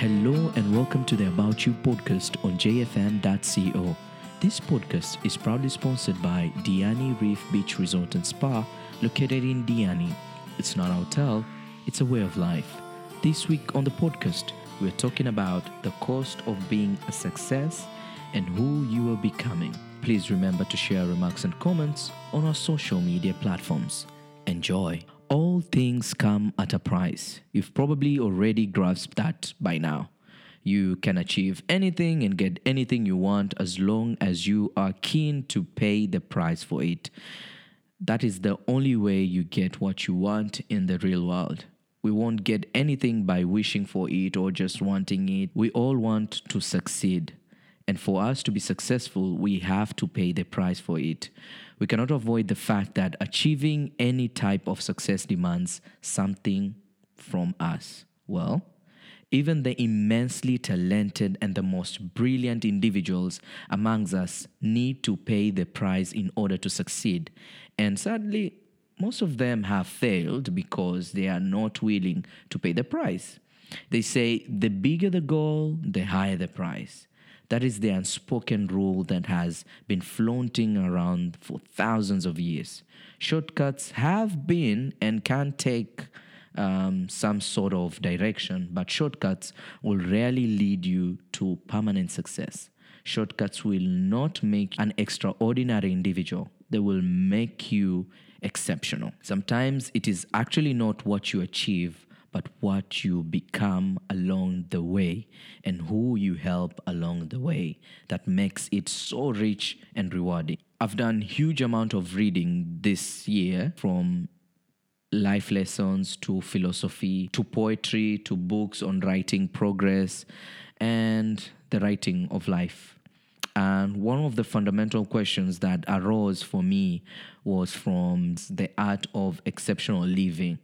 Hello and welcome to the About You podcast on jfm.co. This podcast is proudly sponsored by Diani Reef Beach Resort and Spa, located in Diani. It's not a hotel, it's a way of life. This week on the podcast, we're talking about the cost of being a success and who you are becoming. Please remember to share remarks and comments on our social media platforms. Enjoy. All things come at a price. You've probably already grasped that by now. You can achieve anything and get anything you want as long as you are keen to pay the price for it. That is the only way you get what you want in the real world. We won't get anything by wishing for it or just wanting it. We all want to succeed. And for us to be successful, we have to pay the price for it. We cannot avoid the fact that achieving any type of success demands something from us. Well, even the immensely talented and the most brilliant individuals amongst us need to pay the price in order to succeed. And sadly, most of them have failed because they are not willing to pay the price. They say the bigger the goal, the higher the price. That is the unspoken rule that has been flaunting around for thousands of years. Shortcuts have been and can take um, some sort of direction, but shortcuts will rarely lead you to permanent success. Shortcuts will not make an extraordinary individual, they will make you exceptional. Sometimes it is actually not what you achieve, but what you become along the way and who you help along the way that makes it so rich and rewarding. I've done huge amount of reading this year from life lessons to philosophy to poetry to books on writing progress and the writing of life. And one of the fundamental questions that arose for me was from the art of exceptional living.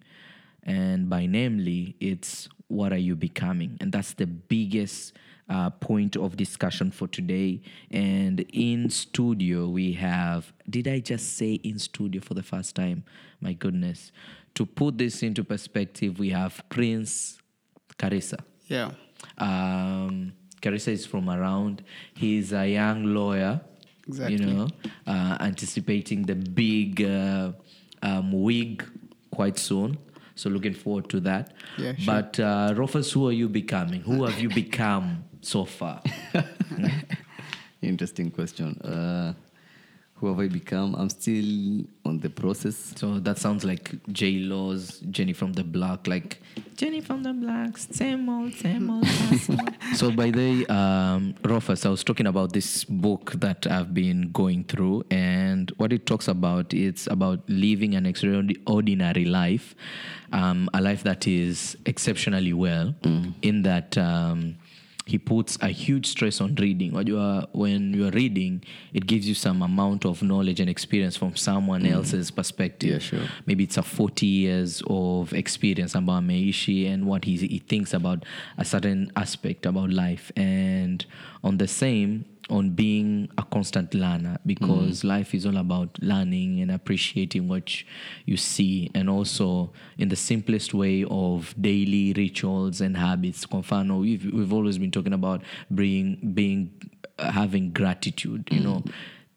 And by namely, it's what are you becoming? And that's the biggest uh, point of discussion for today. And in studio, we have, did I just say in studio for the first time? My goodness. To put this into perspective, we have Prince Carissa. Yeah. Um, Carissa is from around. He's a young lawyer, Exactly. you know, uh, anticipating the big uh, um, wig quite soon. So looking forward to that. Yeah, sure. But uh, Rufus, who are you becoming? Who have you become so far? Interesting question. Uh, who have I become? I'm still on the process. So that sounds like J Law's Jenny from the Block, like Jenny from the Block, same old, same old. so by the way, um, Rufus, I was talking about this book that I've been going through, and what it talks about, it's about living an extraordinary life, um, a life that is exceptionally well, in that. Um, he puts a huge stress on reading. Wajua, when you're reading, it gives you some amount of knowledge and experience from someone mm. else's perspective. Yeah, sure. Maybe it's a 40 years of experience about ameishi and what he, he thinks about a certain aspect about life. And on the same, on being a constant learner because life is all about learning and appreciating what you see and also in the simplest way of daily rituals and habits kwa mfano we've, we've always been talking about being being uh, having gratitude you know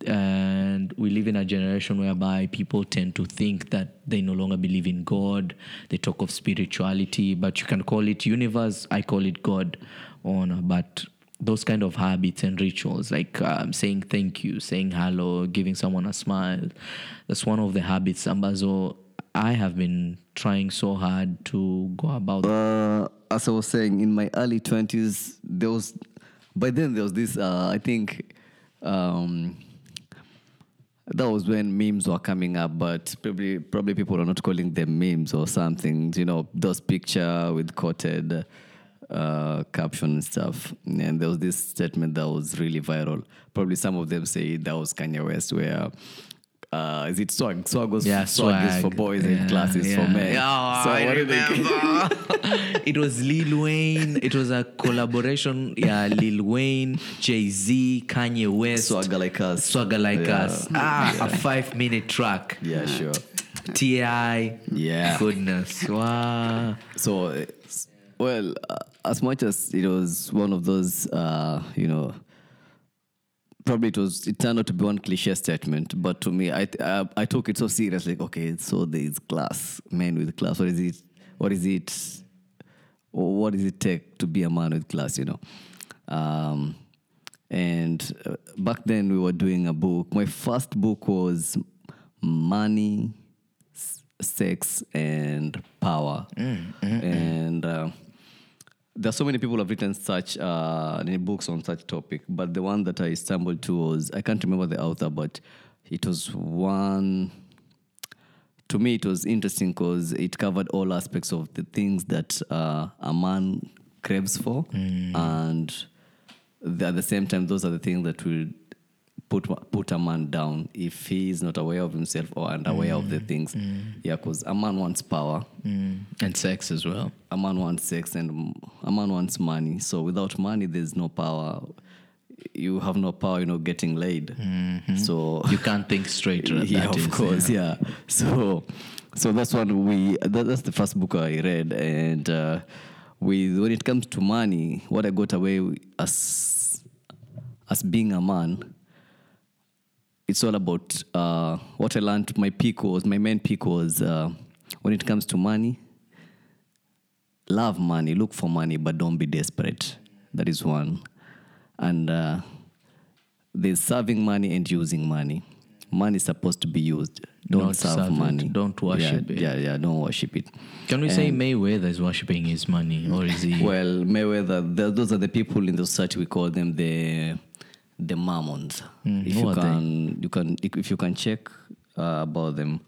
and we live in a generation whereby people tend to think that they no longer believe in God. They talk of spirituality, but you can call it universe. I call it God, honor. But those kind of habits and rituals, like um, saying thank you, saying hello, giving someone a smile, that's one of the habits. Ambazo, I have been trying so hard to go about. Uh, as I was saying, in my early 20s, there was, by then there was this, uh, I think, um, that was when memes were coming up, but probably probably people are not calling them memes or something. You know, those picture with quoted uh, caption and stuff. And there was this statement that was really viral. Probably some of them say that was Kanye West, where. Uh, is it swag? Swag was Yeah, swag, is for boys Yeah, and classes yeah. for men. Yeah, so I what do they- remember. it was Lil Wayne. It was a collaboration. Yeah, Lil Wayne, Jay Z, Kanye West, Swagger like us. Swagger like Yeah. us. Ah, a five-minute track. Yeah, sure. T.I. Yeah. Goodness. Wow. So uh, Well, uh, as much as it was one of those, uh, you know, probably it was it turned out to be one cliche statement, but to me, I I, I took it so seriously. Like, okay, so there is class, men with class. What is it? What is it? What does it take to be a man with class? You know. Um, and uh, back then we were doing a book. My first book was money, s- sex, and power. And uh, there are so many people who have written such uh, books on such topic, but the one that I stumbled to was I can't remember the author, but it was one. To me, it was interesting because it covered all aspects of the things that uh, a man craves for, and the- at the same time, those are the things that will put put a man down if he is not aware of himself or unaware of the things. Yeah, because a man wants power, Mm. And sex as well. a man wants sex, and a man wants money. So without money, there's no power. You have no power, you know, getting laid. So You can't think straight. yeah, That of is, course, yeah. So, so that's one we. That, that's the first book I read, and uh, with when it comes to money, what I got away with as as being a man, it's all about uh, what I learned. My peak was my main peak was uh, when it comes to money. Love money, look for money, but don't be desperate. That is one, and. Uh, there's serving money and using money. Money is supposed to be used. Don't Not serve serve it. money. Don't worship yeah, it. Yeah, yeah, don't worship it. Can we say Mayweather is worshipping his money, or is he? Well, Mayweather, th- those are the people in the society we call them the the mammons. Mm, if you are they? can, you can, if you can check uh, about them,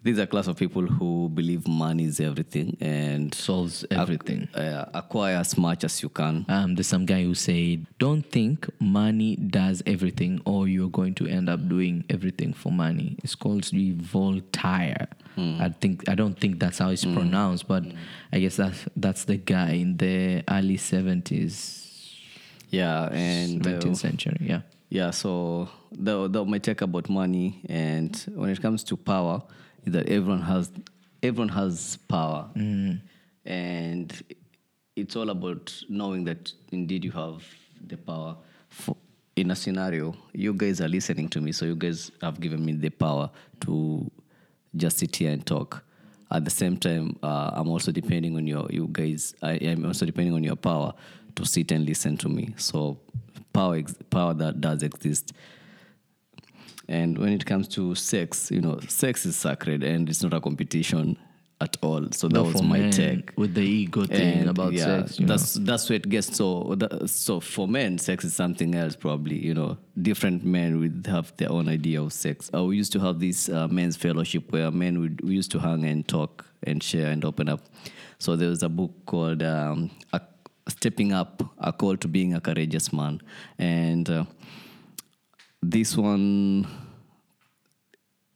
these are a class of people who believe money is everything and solves everything. uh, acquire as much as you can. Um, there's some guy who said, "Don't think money does everything, or you're going to end up doing everything for money." It's called the Voltaire. I think I don't think that's how it's pronounced, but I guess that's that's the guy in the early seventies, Yeah, and uh, century. Yeah. Yeah, so that, that my take about money, and when it comes to power, is that everyone has everyone has power, and it's all about knowing that indeed you have the power. For, in a scenario, you guys are listening to me, so you guys have given me the power to just sit here and talk. At the same time, uh, I'm also depending on your you guys. I am also depending on your power to sit and listen to me. So power ex- power that does exist. And when it comes to sex, you know, sex is sacred and it's not a competition at all. So that Not was my take. with the ego thing And, about yeah, sex. You know? that's that's where it gets so. That, so for men, sex is something else. Probably, you know, different men would have their own idea of sex. Uh, we used to have this uh, men's fellowship where men would we used to hang and talk and share and open up. So there was a book called um, a, "Stepping Up: A Call to Being a Courageous Man," and uh, this one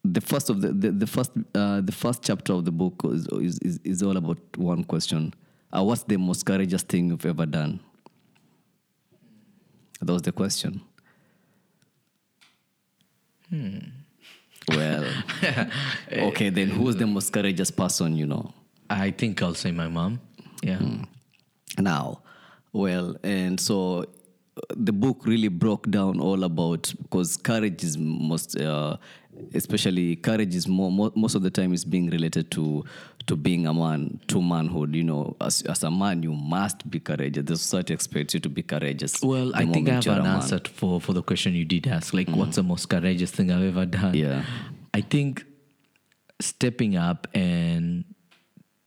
the first of the the, the first uh, the first chapter of the book is is, is, all about one question uh, what's the most courageous thing you've ever done that was the question Hmm. well okay then who's the most courageous person you know I think I'll say my mom. Yeah. now well and so uh, the book really broke down all about because courage is most uh, especially courage is more, more most of the time is being related to to being a man to manhood you know as, as a man you must be courageous the society expects you to be courageous Well, I think I have an answer for, for the question you did ask. Like, what's the most courageous thing I've ever done? Yeah. I think stepping up and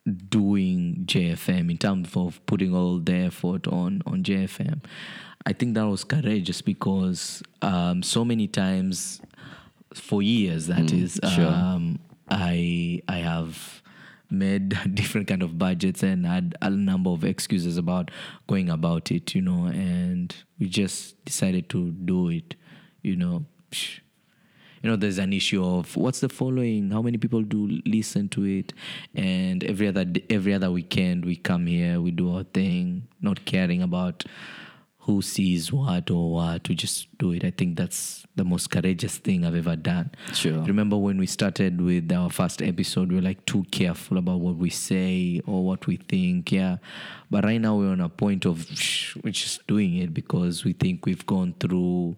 doing JFM in terms of putting all the effort on on JFM. I think that was courageous because um, so many times, for years, that is, sure. um, I I have made different kind of budgets and had a number of excuses about going about it, you know, and we just decided to do it, you know. Psh, you know there's an issue of what's the following how many people do listen to it and every other every other weekend we come here we do our thing not caring about who sees what or what we just do it. I think that's the most courageous thing I've ever done. Sure. Remember when we started with our first episode, we were like too careful about what we say or what we think. Yeah. But right now we're on a point of shh, we're just doing it because we think we've gone through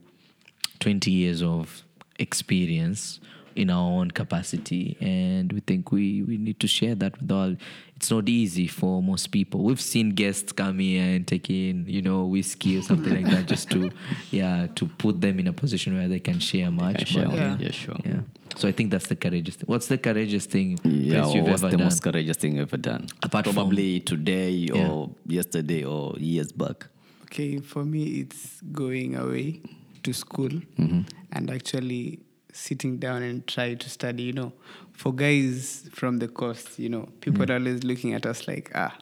20 years of experience in our own capacity and we think we, we need to share that with all it's not easy for most people we've seen guests come here and take in you know whiskey or something like that just to yeah to put them in a position where they can share much Can share but- Yeah. yeah, sure. yeah so i think that's the courageous thing what's the courageous thing Yeah, Prince, you've what's ever the done most courageous thing you've ever done? Apart from- Probably today Yeah. or yesterday or years back. Okay, for me, it's going away to school Mm-hmm. And actually sitting down and try to study. You know, for guys from the coast, you know, people Mm. are always looking at us like, ah,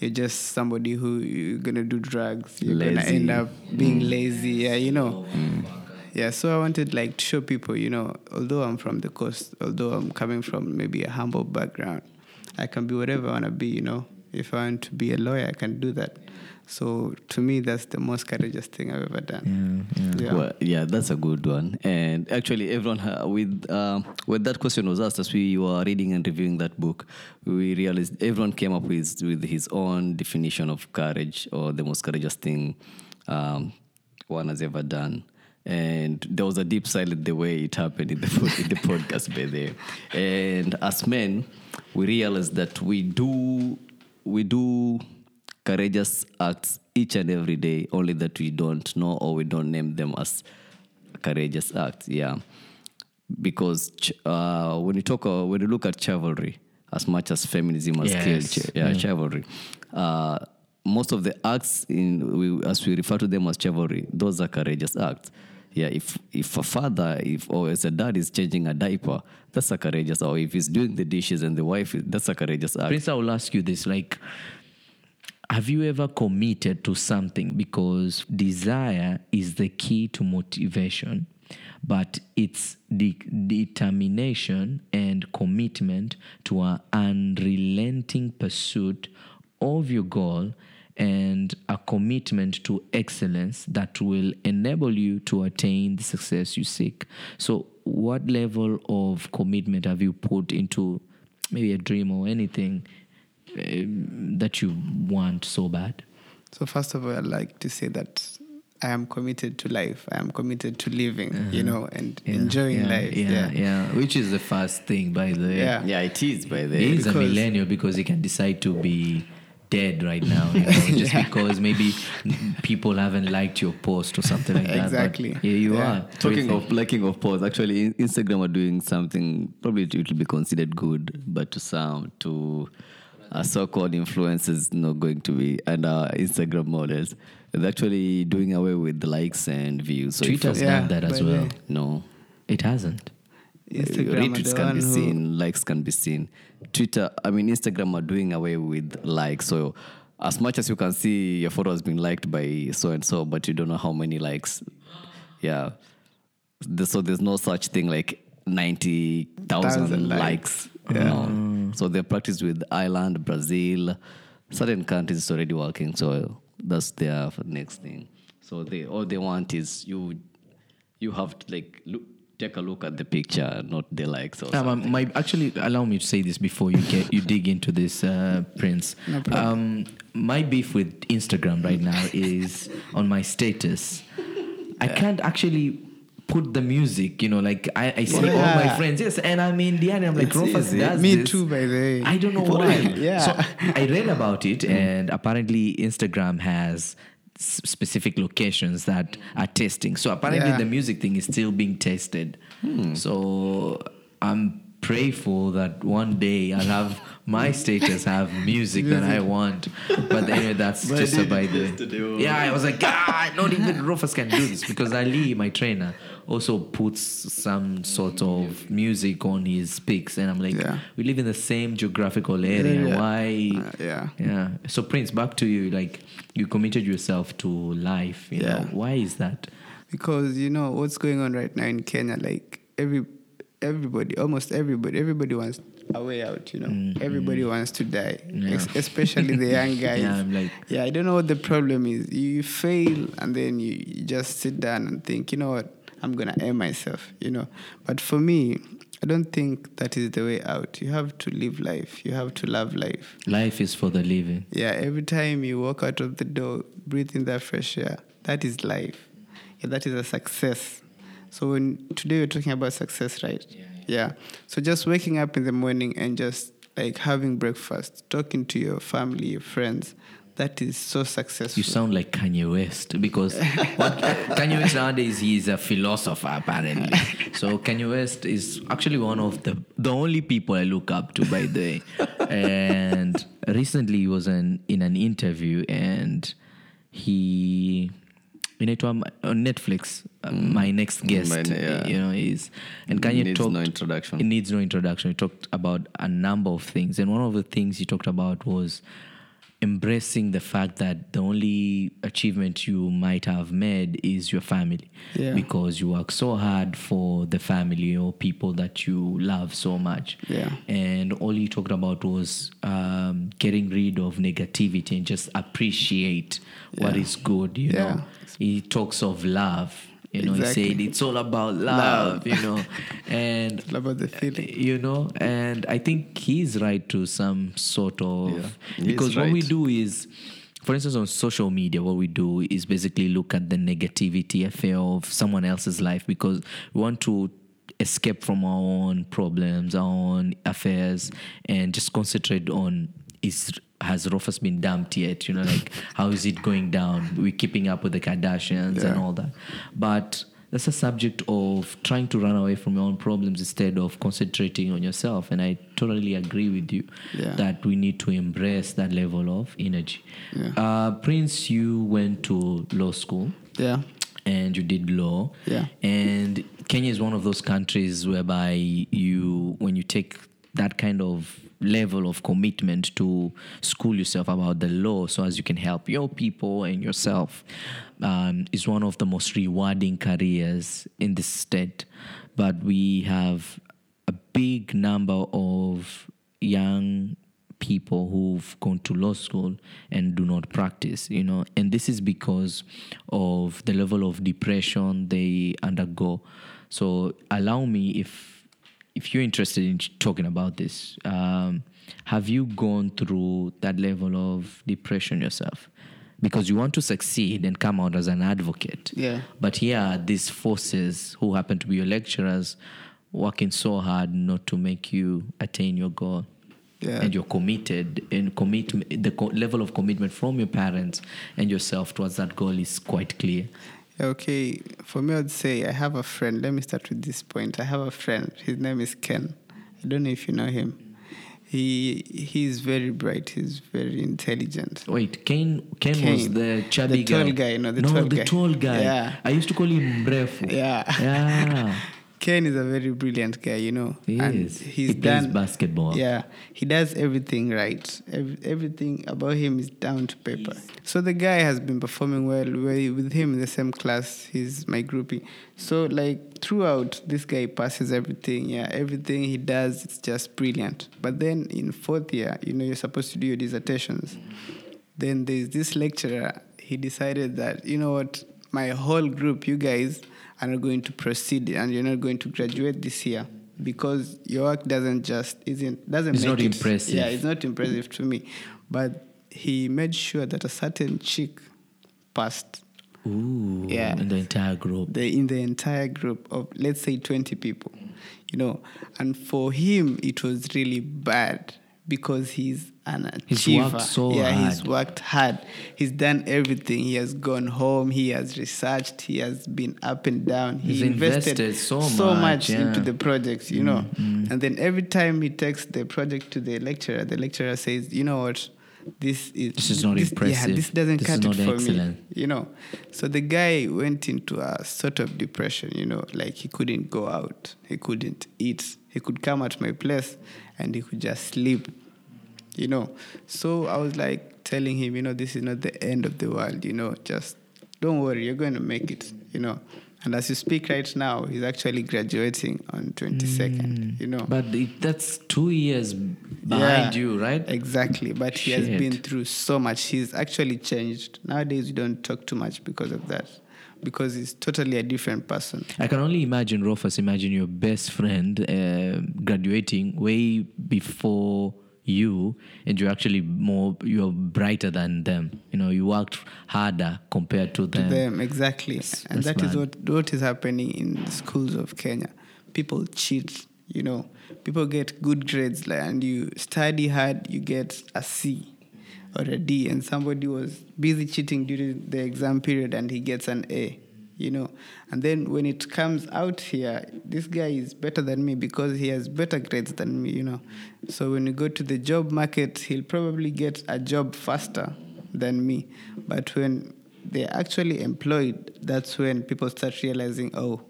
you're just somebody who you're gonna do drugs. You're gonna end up Mm. being lazy. Yeah, you know. Yeah, so I wanted like to show people, you know, although I'm from the coast, although I'm coming from maybe a humble background, I can be whatever I want to be, you know. If I want to be a lawyer, I can do that. So to me, that's the most courageous thing I've ever done. yeah, yeah. Yeah. Well, yeah, that's a good one. And actually, everyone ha- with um, when that question was asked as we were reading and reviewing that book, we realized everyone came up with with his own definition of courage or the most courageous thing um, one has ever done. And there was a deep silence the way it happened in the pod- in the podcast by there. And as men, we realized that we do we do courageous acts each and every day, only that we don't know or we don't name them as courageous acts. Yeah, because ch- uh, when you talk, uh, when you look at chivalry, as much as feminism has killed ch- yeah, chivalry, uh, most of the acts in we, as we refer to them as chivalry, those are courageous acts. Yeah, if if a father, if or as a dad is changing a diaper, that's a courageous. Or if he's doing the dishes and the wife, that's a courageous act. Prince, I will ask you this: like, have you ever committed to something? Because desire is the key to motivation, but it's the determination and commitment to an unrelenting pursuit of your goal and a commitment to excellence that will enable you to attain the success you seek. So, what level of commitment have you put into maybe a dream or anything um, that you want so bad? So first of all, I'd like to say that I am committed to life. I am committed to living, you know, and enjoying yeah, life. Yeah, Yeah. yeah, Which is the first thing, by the way. Yeah. Yeah, it is by the He is a millennial because he can decide to be dead right now, you know, just because maybe people haven't liked your post or something like that. Exactly. But here you Yeah. are. Talking Twitter. of liking of posts, actually, Instagram are doing something. Probably it will be considered good, but to some, to uh, so-called influencers, not going to be, and uh, Instagram models, they're actually doing away with the likes and views. So if Twitter's you- Yeah, done that as well. way. no, It hasn't. Instagram retweets can be who- seen, likes can be seen. Twitter, I mean, Instagram are doing away with likes. So as much as you can see your photo has been liked by so and so, but you don't know how many likes. Yeah. So there's no such thing like 90,000 Thousand likes. Yeah. No. So they're practiced with Ireland, Brazil, certain countries is already working. So that's their next thing. So they all they want is you you have to like look, take a look at the picture, not the likes. Or Um, something. my actually allow me to say this before you get you dig into this, uh, Prince. No problem. um, my beef with Instagram right now is on my status. I can't actually put the music. You know, like I, I see all my friends. Yes, and I'm in Indiana. I'm like, It's Rufus easy. does Me this. too, by the way. I don't know why. Yeah. So I read about it, and apparently Instagram has s- specific locations that are testing. So apparently Yeah. the music thing is still being tested. So I'm prayerful that one day I'll have my status have music that I want. But anyway, that's just by it the oh. yeah. I was like, God, not even Rufus can do this because Ali, my trainer, also puts some sort of music on his pics, and I'm like, Yeah. we live in the same geographical area. Yeah. Why? Uh, yeah. Yeah. So Prince, back to you. Like you committed yourself to life. You know Yeah. why is that? because you know what's going on right now in Kenya. Like every everybody, almost everybody, everybody wants a way out. You know, everybody wants to die, Yeah. ex- especially the young guys. Yeah, I'm like- yeah, I don't know what the problem is. You fail and then you, you just sit down and think, you know what, I'm gonna air myself. You know, but for me. I don't think that is the way out. You have to live life. You have to love life. Life is for the living. Yeah, every time you walk out of the door, breathe in that fresh air, that is life. Yeah, that is a success. So when today we're talking about success, right? Yeah, Yeah. So just waking up in the morning and just like having breakfast, talking to your family, your friends, that is so successful. You sound like Kanye West because what, Kanye West nowadays he's a philosopher apparently. So Kanye West is actually one of the the only people I look up to by the way. And recently he was in, in an interview and he inaitwa on Netflix uh, my next guest Mm. Yeah. you know is and Kanye Needs talked no introduction. it needs no introduction he talked about a number of things and one of the things he talked about was embracing the fact that the only achievement you might have made is your family Yeah. because you work so hard for the family or people that you love so much Yeah. and all he talked about was um, getting rid of negativity and just appreciate what Yeah. is good you Yeah. know he talks of love you know Exactly. he said it's all about love, Love. you know and All about the feeling. Uh, you know and i think he's right to some sort of Yeah, because what we do is for instance on social media what we do is basically look at the negativity affair of someone else's life because we want to escape from our own problems our own affairs and just concentrate on is has Rufus been dumped yet? You know, like how is it going down? We're keeping up with the Kardashians and all that. But that's a subject of trying to run away from your own problems instead of concentrating on yourself. And I totally agree with you Yeah. that we need to embrace that level of energy. Yeah. Uh, Prince, you went to law school Yeah. and you did law. Yeah. And Kenya is one of those countries whereby you, when you take that kind of level of commitment to school yourself about the law so as you can help your people and yourself um, is one of the most rewarding careers in this state. But we have a big number of young people who've gone to law school and do not practice, you know, and this is because of the level of depression they undergo. So allow me if if you're interested in talking about this, um, have you gone through that level of depression yourself? Because you want to succeed and come out as an advocate. Yeah. But here are these forces who happen to be your lecturers working so hard not to make you attain your goal. Yeah. And you're committed and commit the co- level of commitment from your parents and yourself towards that goal is quite clear. Okay, for me, I'd say I have a friend. Let me start with this point. I have a friend. His name is Ken. I don't know if you know him. He he's very bright. He's very intelligent. Wait, Ken Ken, was the chubby The tall guy. guy, no, the no, tall the guy. tall guy. Yeah. I used to call him Mrefu. Yeah. Yeah. Ken is a very brilliant guy, you know. He and is. He's He plays done basketball. Yeah, he does everything right. Every, everything about him is down to paper. So the guy has been performing well. We're with him in the same class. He's my groupie. So like throughout, this guy passes everything. Yeah, everything he does, it's just brilliant. But then in fourth year, you know, you're supposed to do your dissertations. Then there's this lecturer. He decided that you know what, my whole group, you guys are not going to proceed, and you're not going to graduate this year because your work doesn't just isn't doesn't It's make not it. impressive. Yeah, it's not impressive to me. But he made sure that a certain chick passed Ooh. Yeah. In the entire group. the in the entire group of let's say 20 people you know and for him it was really bad because he's an He's achiever worked so yeah he's worked hard. He's done everything. He has gone home. He has researched. He has been up and down. He He's invested so much, yeah. into the project you know. Mm, and then every time he takes the project to the lecturer the lecturer says you know what? This is This is not yeah impressive. this doesn't This cut it for excellent. me you know. So the guy went into a sort of depression you know like he couldn't go out he couldn't eat he could come at my place and he could just sleep you know so i was like telling him you know this is not the end of the world you know just don't worry you're going to make it you know And as you speak right now, he's actually graduating on 22nd, you know. But it, that's two years behind Yeah, you, right? Exactly. But he has been through so much. He's actually changed. Nowadays, we don't talk too much because of that, because he's totally a different person. I can only imagine, Rufus, imagine your best friend uh, graduating way before you, and you're actually more, you're brighter than them. You know, you worked harder compared to them to them. exactly and that is mad. what what is happening in schools of kenya people cheat you know people get good grades like, and you study hard you get a c or a d and somebody was busy cheating during the exam period and he gets an a you know. And then when it comes out here this guy is better than me because he has better grades than me you know. So when you go to the job market he'll probably get a job faster than me. But when they're actually employed that's when people start realizing oh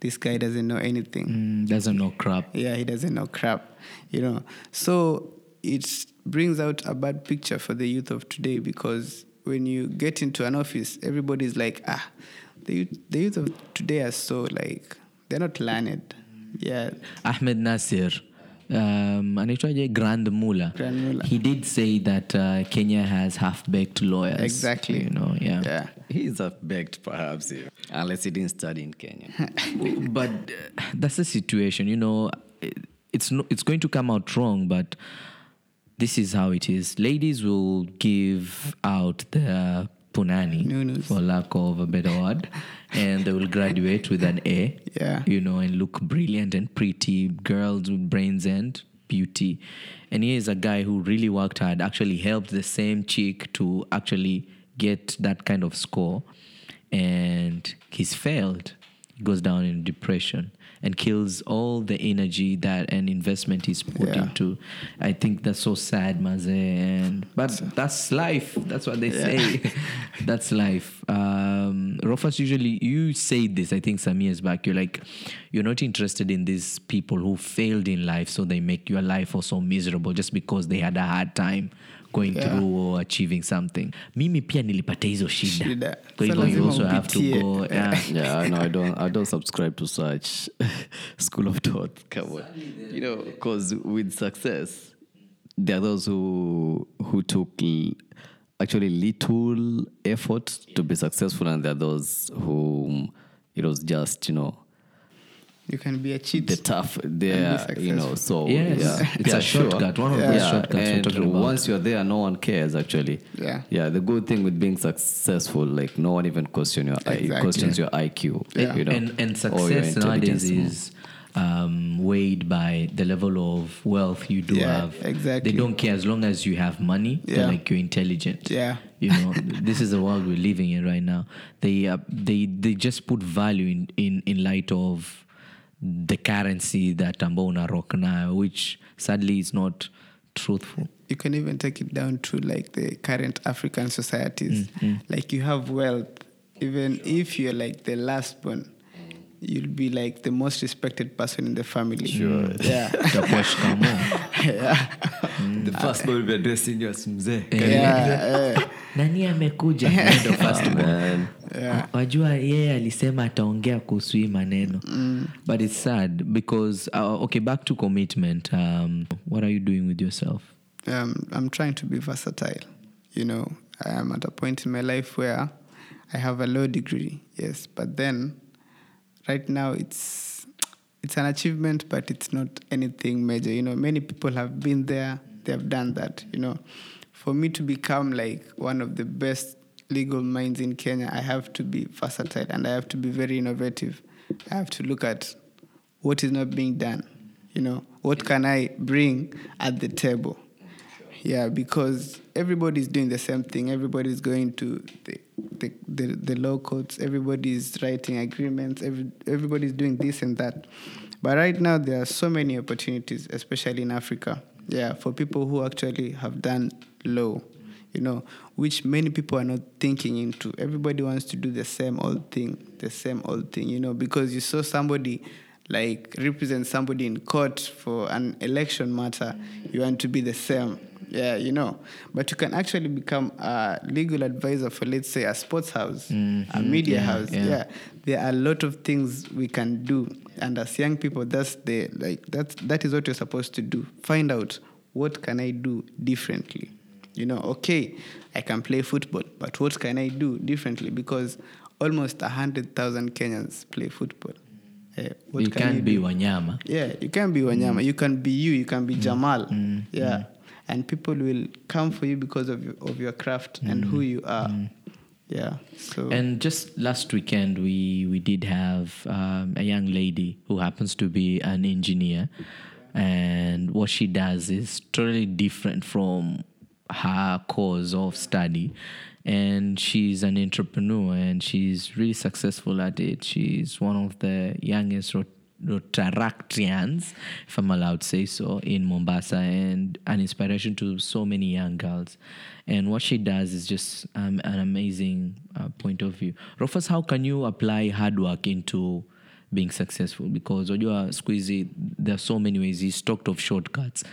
this guy doesn't know anything. Mm, doesn't know crap. yeah he doesn't know crap you know. So it brings out a bad picture for the youth of today because when you get into an office everybody's like ah the youth, the youth of today are so like they're not learned yeah Ahmed Nasir, um, anaitwaje Grand Mullah. Grand Mullah. He did say that uh, Kenya has half-baked lawyers. exactly You know, yeah. yeah He's a begged, perhaps, yeah. unless he didn't study in Kenya. but uh, that's the situation. You know, it, it's no, it's going to come out wrong, but this is how it is. Ladies will give out their punani, Nunus. for lack of a better word, and they will graduate with an A. Yeah. you know, and look brilliant and pretty. Girls with brains and beauty. And here's a guy who really worked hard, actually helped the same chick to actually get that kind of score, and he's failed. He goes down in depression and kills all the energy that an investment is put Yeah. into. I think that's so sad, Maze. And but that's life. That's what they say. that's life. Um, Rufus usually you say this. I think some years back. You're like, you're not interested in these people who failed in life, so they make your life also miserable just because they had a hard time going Yeah. through or achieving something. Mimi pia nilipata hizo shida. Shida. Kwa So hivyo you lazima also have to go. Yeah. yeah, I know. I don't. I don't subscribe to such school of thought. Come on, you know, because with success, there are those who who took l- actually little effort to be successful, and there are those who it was just you know you can be a cheat the tough. There, you know. So Yes. yeah, It's yeah, a sure. shortcut, one of those yeah, shortcuts we're and talking about. once you're there, no one cares. Actually, Yeah. yeah. The good thing with being successful, like no one even question your I- Exactly. questions your IQ. Yeah. You know, and and success nowadays intelligence. is um, weighed by the level of wealth you do Yeah, have. exactly. They don't care as long as you have money. They're Yeah. like you're intelligent. Yeah. You know, this is the world we're living in right now. They uh, they they just put value in in in light of the currency that ambao rock now, which sadly is not truthful. you can even take it down to like the current African societies. Mm, Like you have wealth, even if you're like the last born, you'll be like the most respected person in the family. Sure. Yeah. Utakuwa shikamoo. the first boy will be addressing you as mzee. yeah. eh, nani amekuja Ndio first born. Man. wajua yeye alisema ataongea kuhusu hii maneno but it's sad because uh, okay back to commitment um, what are you doing with yourself um, I'm trying to be versatile. You know, I am at a point in my life where I have a low degree, yes, but then right now it's it's an achievement, but it's not anything major. You know, many people have been there, they have done that. You know, for me to become like one of the best legal minds in Kenya, I have to be versatile and I have to be very innovative. I have to look at what is not being done. You know, what can I bring at the table? Yeah, because everybody's doing the same thing. Everybody's going to the the, the, the law courts. Everybody's writing agreements. Every, everybody's doing this and that. But right now, there are so many opportunities, especially in Africa. Yeah, for people who actually have done law, you know, which many people are not thinking into. Everybody wants to do the same old thing, the same old thing, you know, because you saw somebody like represent somebody in court for an election matter, you want to be the same. Yeah, you know. But you can actually become a legal advisor for, let's say, a sports house, a mm-hmm. media yeah, house. yeah. Yeah. there are a lot of things we can do, and as young people, that's the like that's that is what you're supposed to do. Find out what can I do differently. You know, okay, I can play football, but what can I do differently? Because almost a hundred thousand Kenyans play football. Eh, what you can can't be do? wanyama Yeah, you can be Wanyama. Mm. You can be you. You can be mm. Jamal. Mm. Yeah, and people will come for you because of your, of your craft and who you are. Yeah. So And just last weekend, we we did have um, a young lady who happens to be an engineer, and what she does is totally different from her course of study. And she's an entrepreneur, and she's really successful at it. She's one of the youngest Rotaractians, if I'm allowed to say so, in Mombasa, and an inspiration to so many young girls. And what she does is just um, an amazing uh, point of view. Rufus, how can you apply hard work into being successful? Because when you are hizi there are so many ways. He's talked of shortcuts.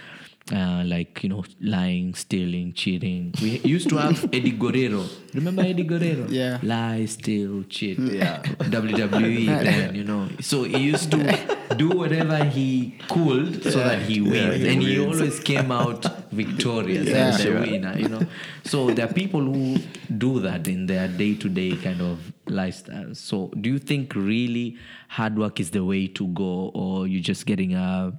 Uh, like you know, lying, stealing, cheating. We used to have Eddie Guerrero. Remember Eddie Guerrero? Yeah. Lie, steal, cheat. Yeah. WWE then, you know. So he used to do whatever he could so that he wins. and he always came out victorious Yeah. and the Sure. winner, you know. So there are people who do that in their day to day kind of lifestyle. So do you think really hard work is the way to go or you're just getting a,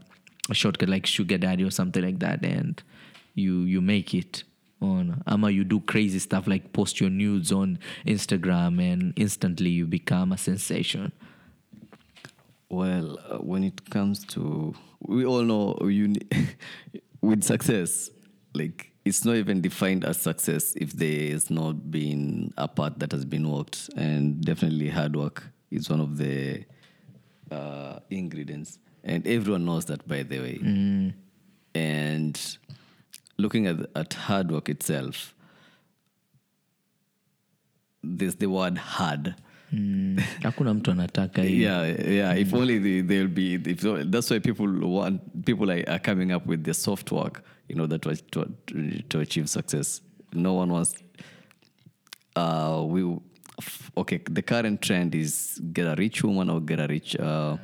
a shortcut like sugar daddy or something like that and you you make it on ama you do crazy stuff like post your nudes on Instagram and instantly you become a sensation. Well, uh, when it comes to, we all know you with success, like it's not even defined as success if there has not been a part that has been worked, and definitely hard work is one of the uh, ingredients, and everyone knows that, by the way. And looking at at hard work itself, there's the word hard. hakuna mtu anataka. Yeah, yeah. If only they, they'll be. If that's why people want people are, are coming up with the soft work, you know, that was to, to achieve success. No one wants. Uh, we okay. The current trend is get a rich woman or get a rich uh,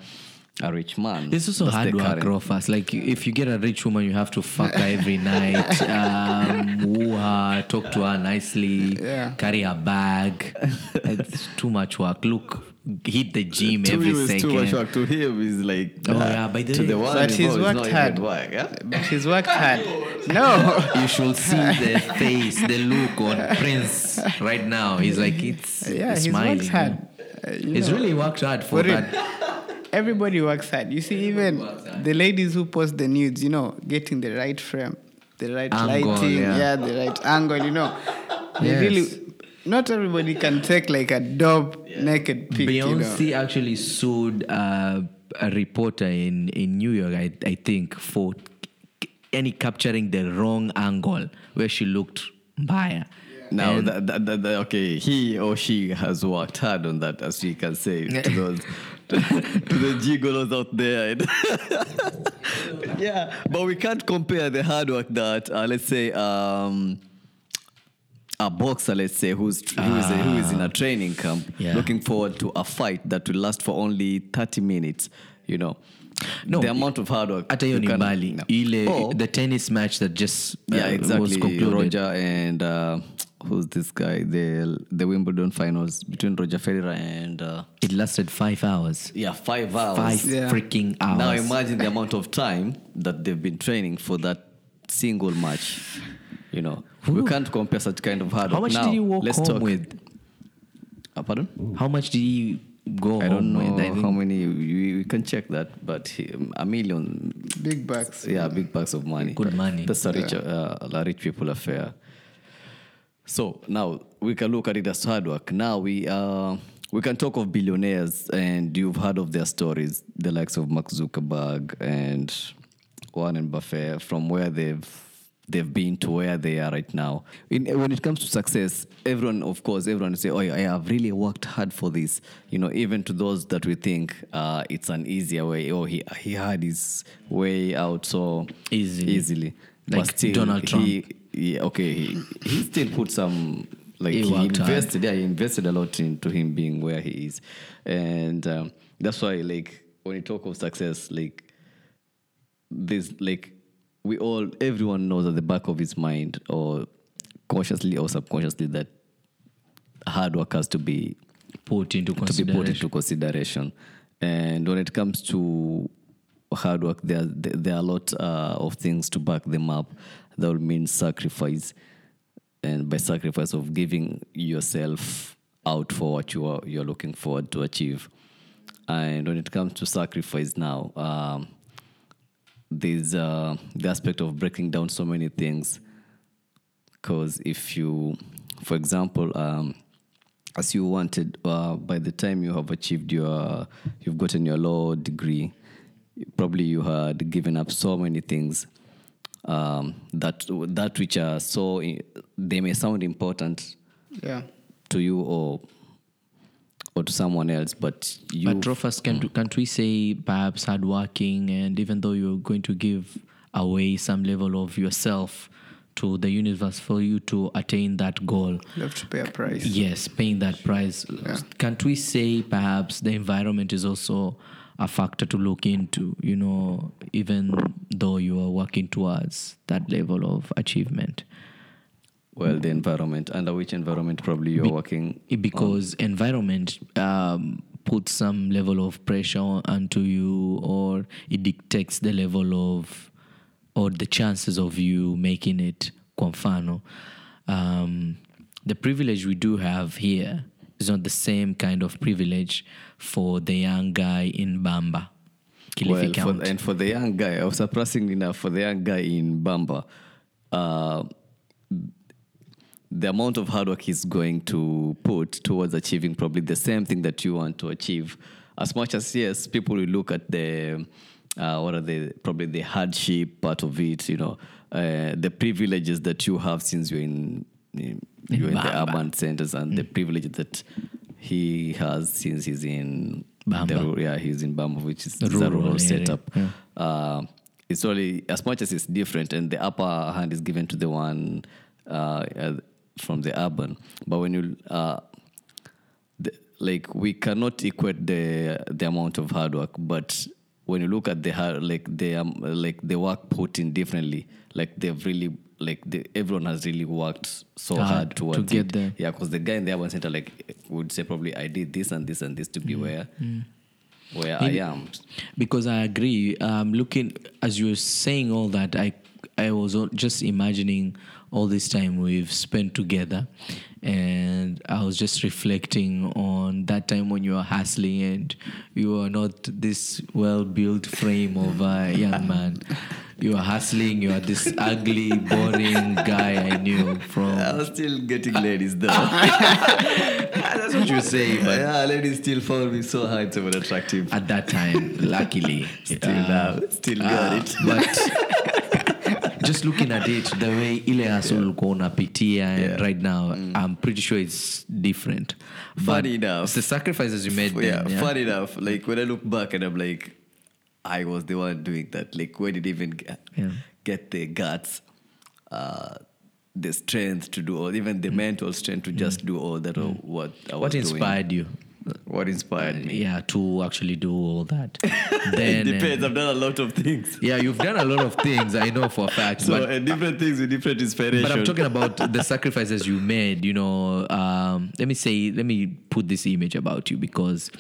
a rich man. It's also That's hard the work, current- Rufus. Like if you get a rich woman, you have to fuck her every night, um, woo her, talk to her nicely, Yeah. carry her bag. It's too much work. Look, hit the gym To every second. too much work. To him, is like Oh, uh, yeah, by the to way- the one But he's worked hard. work. Yeah? but he's worked hard. No. You should see the face, the look on Prince right now. He's like it's yeah, he's he's smiling. worked hard. Uh, you He's know. really worked hard for For that. Everybody works hard. You see, even the ladies who post the nudes, you know, getting the right frame, the right Angle, lighting, yeah. yeah. the right angle, you know. They really not everybody can take like a dope naked pic. You know. Beyonce actually sued uh, a reporter in, in New York, I, I think, for any capturing the wrong angle where she looked mbaya. Now, And- that, that, that, that- okay, he or she has worked hard on that, as we can say to those to, the gigolos out there. yeah, but we can't compare the hard work that, uh, let's say, um, a boxer, let's say, who's who, is who is in a training camp, Yeah. looking forward to a fight that will last for only thirty minutes. You know, No, the amount of hard work. hata hiyo you ni mbali ile Or- the tennis match that just uh, yeah, was exactly. concluded. Roger and uh, who's this guy? The the Wimbledon finals between Roger Federer and uh, it lasted five hours yeah, five hours. five Yeah. freaking hours Now imagine the amount of time that they've been training for that single match. You know, we can't compare such kind of hard work. how much now, did you walk let's home talk. with Uh, pardon? how much did you go I don't know with how many. We, we can check that, but he, a million Big bucks. yeah, big bucks of money. Good money. That's a rich, uh, a rich people affair. So now we can look at it as hard work. Now we uh, we can talk of billionaires, and you've heard of their stories, the likes of Mark Zuckerberg and Warren Buffett, from where they've they've been to where they are right now. In, when it comes to success, everyone, of course, everyone say, "Oh, I have really worked hard for this." You know, even to those that we think uh, it's an easier way, oh, he he had his way out so Easily. easily. Like still, Donald Trump. He, yeah, okay, he, he still put some like He he, worked hard. invested. Yeah, he invested a lot into him being where he is, and um, that's why like when you talk of success, like this like we all everyone knows at the back of his mind or consciously or subconsciously that hard work has to be put into to be put consideration. into consideration. And when it comes to hard work, there there, there are a lot uh, of things to back them up. That will mean sacrifice, and by sacrifice of giving yourself out for what you are you're looking forward to achieve. And when it comes to sacrifice now, um, there's uh, the aspect of breaking down so many things because if you for example um, as you wanted uh, by the time you have achieved your you've gotten your law degree probably you had given up so many things um, that that which are so they may sound important Yeah. to you or or to someone else but you But Rufus, can can't we say perhaps hardworking and even though you're going to give away some level of yourself to the universe for you to attain that goal? You have to pay a price. Yes, paying that price. Can't we say perhaps the environment is also a factor to look into, you know, even though you are working towards that level of achievement? well the environment under which environment probably you're Be- working because environment um, puts some level of pressure onto you or it dictates the level of or the chances of you making it kwa mfano. Um, the privilege we do have here is not the same kind of privilege for the young guy in bamba Kilifi well, for, and for the young guy, uh, surprisingly enough, for the young guy in Bamba, uh, the amount of hard work he's going to put towards achieving probably the same thing that you want to achieve. As much as yes, people will look at the uh, what are the probably the hardship part of it, you know, uh, the privileges that you have since you're in, in you're in the urban centers and the privilege that he has since he's in Bamba. yeah he's in Bamba, which is The a rural rural setup. yeah. Uh, it's only as much as it's different, and the upper hand is given to the one uh, uh, from the urban. But when you uh, the, like, we cannot equate the the amount of hard work, but when you look at the hard, like the um, like the work put in differently, like they've really like the, everyone has really worked so Hard hard to get it. there. Yeah, because the guy in the urban center like would say probably I did this and this and this to be mm, where mm. where I am. because I agree. Um, looking as you were saying all that, I I was just imagining all this time we've spent together, and I was just reflecting on that time when you were hustling and you were not this well-built frame of a young man. You were hustling. You are this ugly, boring guy I knew from. I was still getting ladies though. That's what you say, but yeah, ladies still found me so handsome and attractive. at that time, luckily, Still uh, now, still got Uh, it. but just looking at it the way ile hustle ulikuwa unapitia and Yeah. Mm. right now i'm pretty sure it's different but Funny enough. it's the sacrifices you made yeah, then, yeah? fun enough. Like when I look back and I'm like, I was the one doing that. Like where did even get, Yeah. get the guts, uh, the strength to do all, even the mental strength to just do all that. Or what I was what doing. inspired you What inspired me? yeah to actually do all that It then uh, depends. I've done a lot of things. yeah you've done a lot of things i know for a fact So but and different things with different inspiration. But I'm talking about the sacrifices you made. You know, um, let me say, let me put this image about you because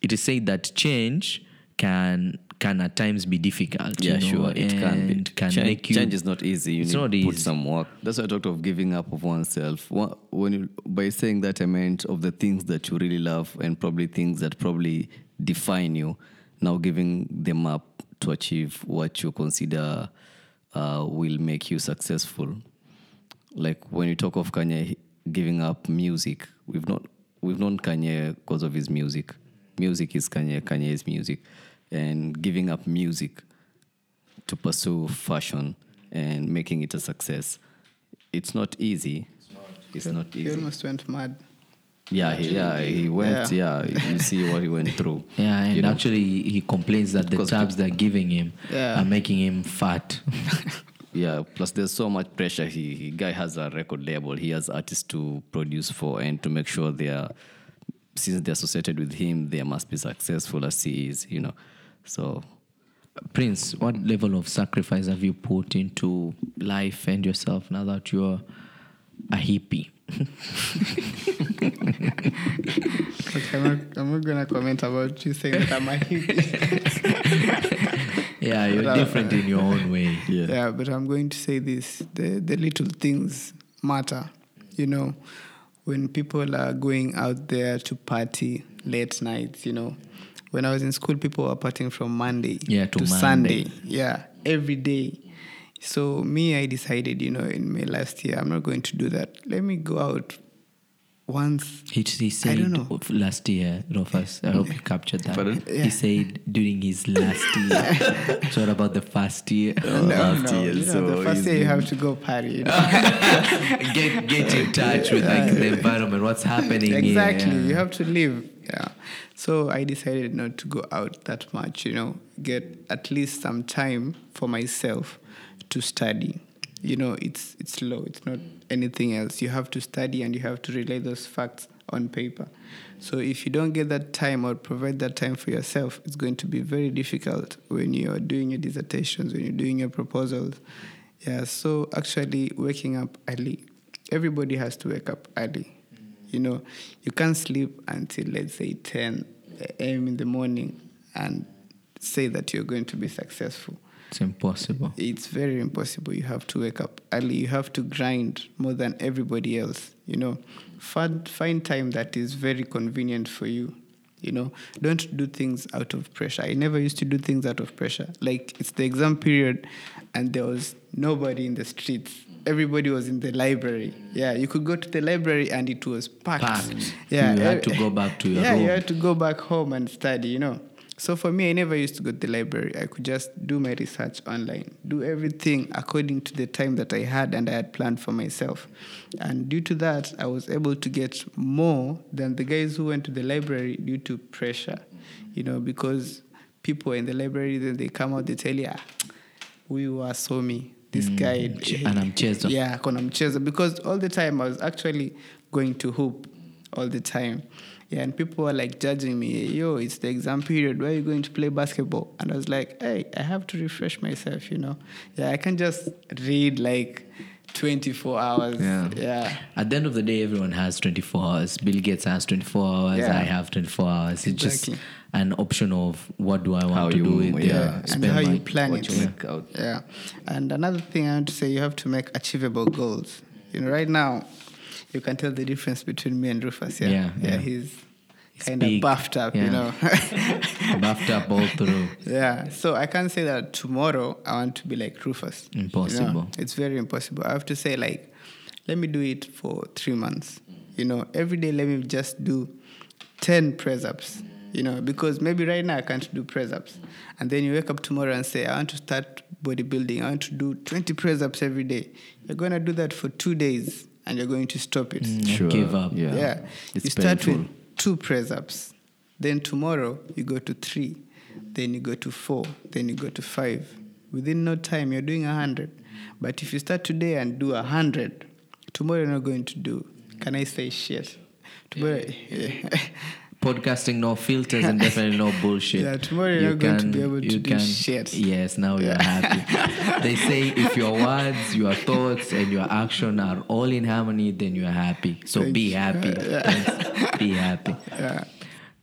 it is said that change can can at times be difficult. Yeah, you know, sure. It can be. Can change, make you. change is not easy. You It's need not to put some work. That's why I talked of giving up of oneself. When you, by saying that, I meant of the things that you really love and probably things that probably define you. Now giving them up to achieve what you consider uh, will make you successful. Like when you talk of Kanye giving up music, we've not we've known Kanye because of his music. Music is Kanye. Kanye is music, and giving up music to pursue fashion and making it a success. It's not easy. It's not He easy. almost went mad. Yeah, he, yeah, he went. Yeah. you see what he went through. yeah, and You know? actually, he complains that the Because- tabs they're giving him Yeah. are making him fat. yeah. Plus, there's so much pressure. He, he guy has a record label. He has artists to produce for and to make sure they are, since they're associated with him, they must be successful as he is. You know, so Prince, what level of sacrifice have you put into life and yourself now that you're a hippie? Okay, I'm not, I'm not gonna comment about you saying that I'm a hippie. Yeah, you're But, different in your own way. yeah. yeah, but I'm going to say this: the the little things matter. You know, when people are going out there to party late nights, you know, when I was in school, people were partying from Monday Yeah, to Monday. Sunday. Yeah, every day. So me, I decided, you know, in May last year, I'm not going to do that. Let me go out once. He, he said don't know. last year, Rufus. I hope you captured that. Pardon? Yeah. He said during his last year. so what about the first year? No, oh, last no, year, you know, so the first he's year you have to go party. You know? get get in touch with like the environment. What's happening exactly Yeah. you have to live yeah. So i decided not to go out that much you know get at least some time for myself to study. You know it's it's low it's not anything else. You have to study and you have to relay those facts on paper. So if you don't get that time or provide that time for yourself it's going to be very difficult when you're doing your dissertations when you're doing your proposals. Yeah so actually waking up early everybody has to wake up early you know, you can't sleep until let's say 10 a.m. in the morning and say that you're going to be successful. It's impossible. It's very impossible. You have to wake up early. You have to grind more than everybody else. You know, find find time that is very convenient for you. You know, don't do things out of pressure. I never used to do things out of pressure. Like it's the exam period, and there was nobody in the streets. Everybody was in the library. Yeah, you could go to the library and it was packed. Packed. Yeah, You had to go back to your yeah, you had to go back home and study. You know. So for me, I never used to go to the library. I could just do my research online, do everything according to the time that I had and I had planned for myself. And due to that, I was able to get more than the guys who went to the library due to pressure, you know, because people in the library, then they come out, they tell you, ah, we were so me. This mm, guy. Eh, ch- anamchezo. Yeah, kona mchezo. Because all the time I was actually going to hoop all the time. Yeah, and people were like judging me, yo, it's the exam period. Why are you going to play basketball? And I was like, hey, I have to refresh myself, you know. Yeah, I can just read like 24 hours. Yeah. Yeah. At the end of the day, everyone has 24 hours. Bill Gates has 24 hours. Yeah. I have 24 hours. It's just an option of what do I want How to you- do with yeah, yeah, and how my- you plan it. you make out. Yeah. And another thing I want to say, you have to make achievable goals. You know, right now, you can tell the difference between me and Rufus. Yeah. Yeah, yeah. he's He's kind of big. buffed up, you know. buffed up all through. Yeah, so I can't say that tomorrow I want to be like Rufus. you know. Impossible. It's very impossible. I have to say, like, let me do it for three months. You know, every day let me just do 10 press ups, you know, because maybe right now I can't do press ups. And then you wake up tomorrow and say, I want to start bodybuilding. I want to do 20 press ups every day. You're going to do that for two days and you're going to stop it. Mm, Sure. Give up. Yeah. Yeah. It's you start painful. with two press ups. Then tomorrow you go to three. Then you go to four. Then you go to five. Within no time you're doing a hundred. But if you start today and do a hundred, tomorrow you're not going to do. Can I say shit? Tomorrow, yeah. Podcasting, no filters, and definitely no bullshit. Yeah, tomorrow you're not going to be able to you do shit. Yes, now you're happy. they say if your words, your thoughts, and your action are all in harmony, then you're happy. So Thank be happy. Friends. Be happy. yeah.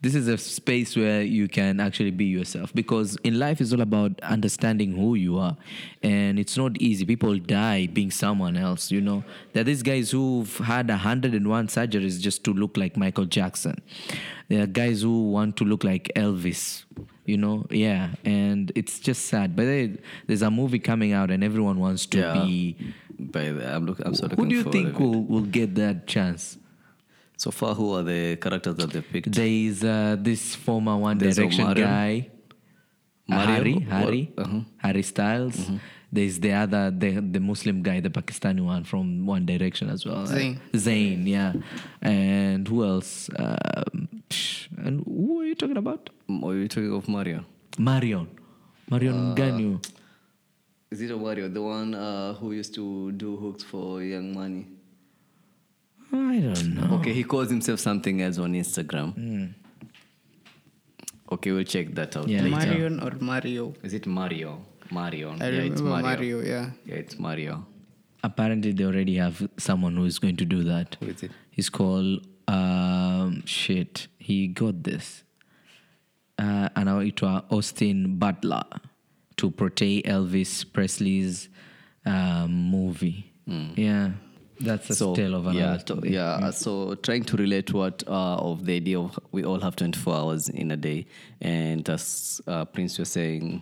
This is a space where you can actually be yourself because in life it's all about understanding who you are, and it's not easy. People die being someone else. You know, there are these guys who've had a hundred and one surgeries just to look like Michael Jackson. There are guys who want to look like Elvis. You know, yeah, and it's just sad. But there- there's a movie coming out, and everyone wants to Yeah. be. By the, I'm, look, I'm so Who do you think will, will get that chance? So far, who are the characters that they picked? There is uh, this former One There's Direction Omarion. guy. Mario? Harry, What- Harry, uh-huh. Harry Styles. There's the other, the the Muslim guy, the Pakistani one from One Direction as well. Zayn. Zayn, yeah. And who else? Um, and who are you talking about? Are you talking of Mario? Marion. Marion Uh, Ganyu. Is it Wario, the one uh, who used to do hooks for Young Money? I don't know. Okay, he calls himself something else on Instagram. Hmm. Okay, we'll check that out Yeah, later. Marion or Mario? Is it Mario? Mario. I yeah, remember it's Mario. Mario. Yeah. Yeah, it's Mario. Apparently, they already have someone who is going to do that. Who is it? He's called um, shit. He got this. Uh, anaitwa Austin Butler to portray Elvis Presley's um, movie. Yeah, that's a tale of another yeah, story. yeah. uh, So trying to relate what uh, of the idea of we all have 24 hours in a day, and as uh, Prince was saying,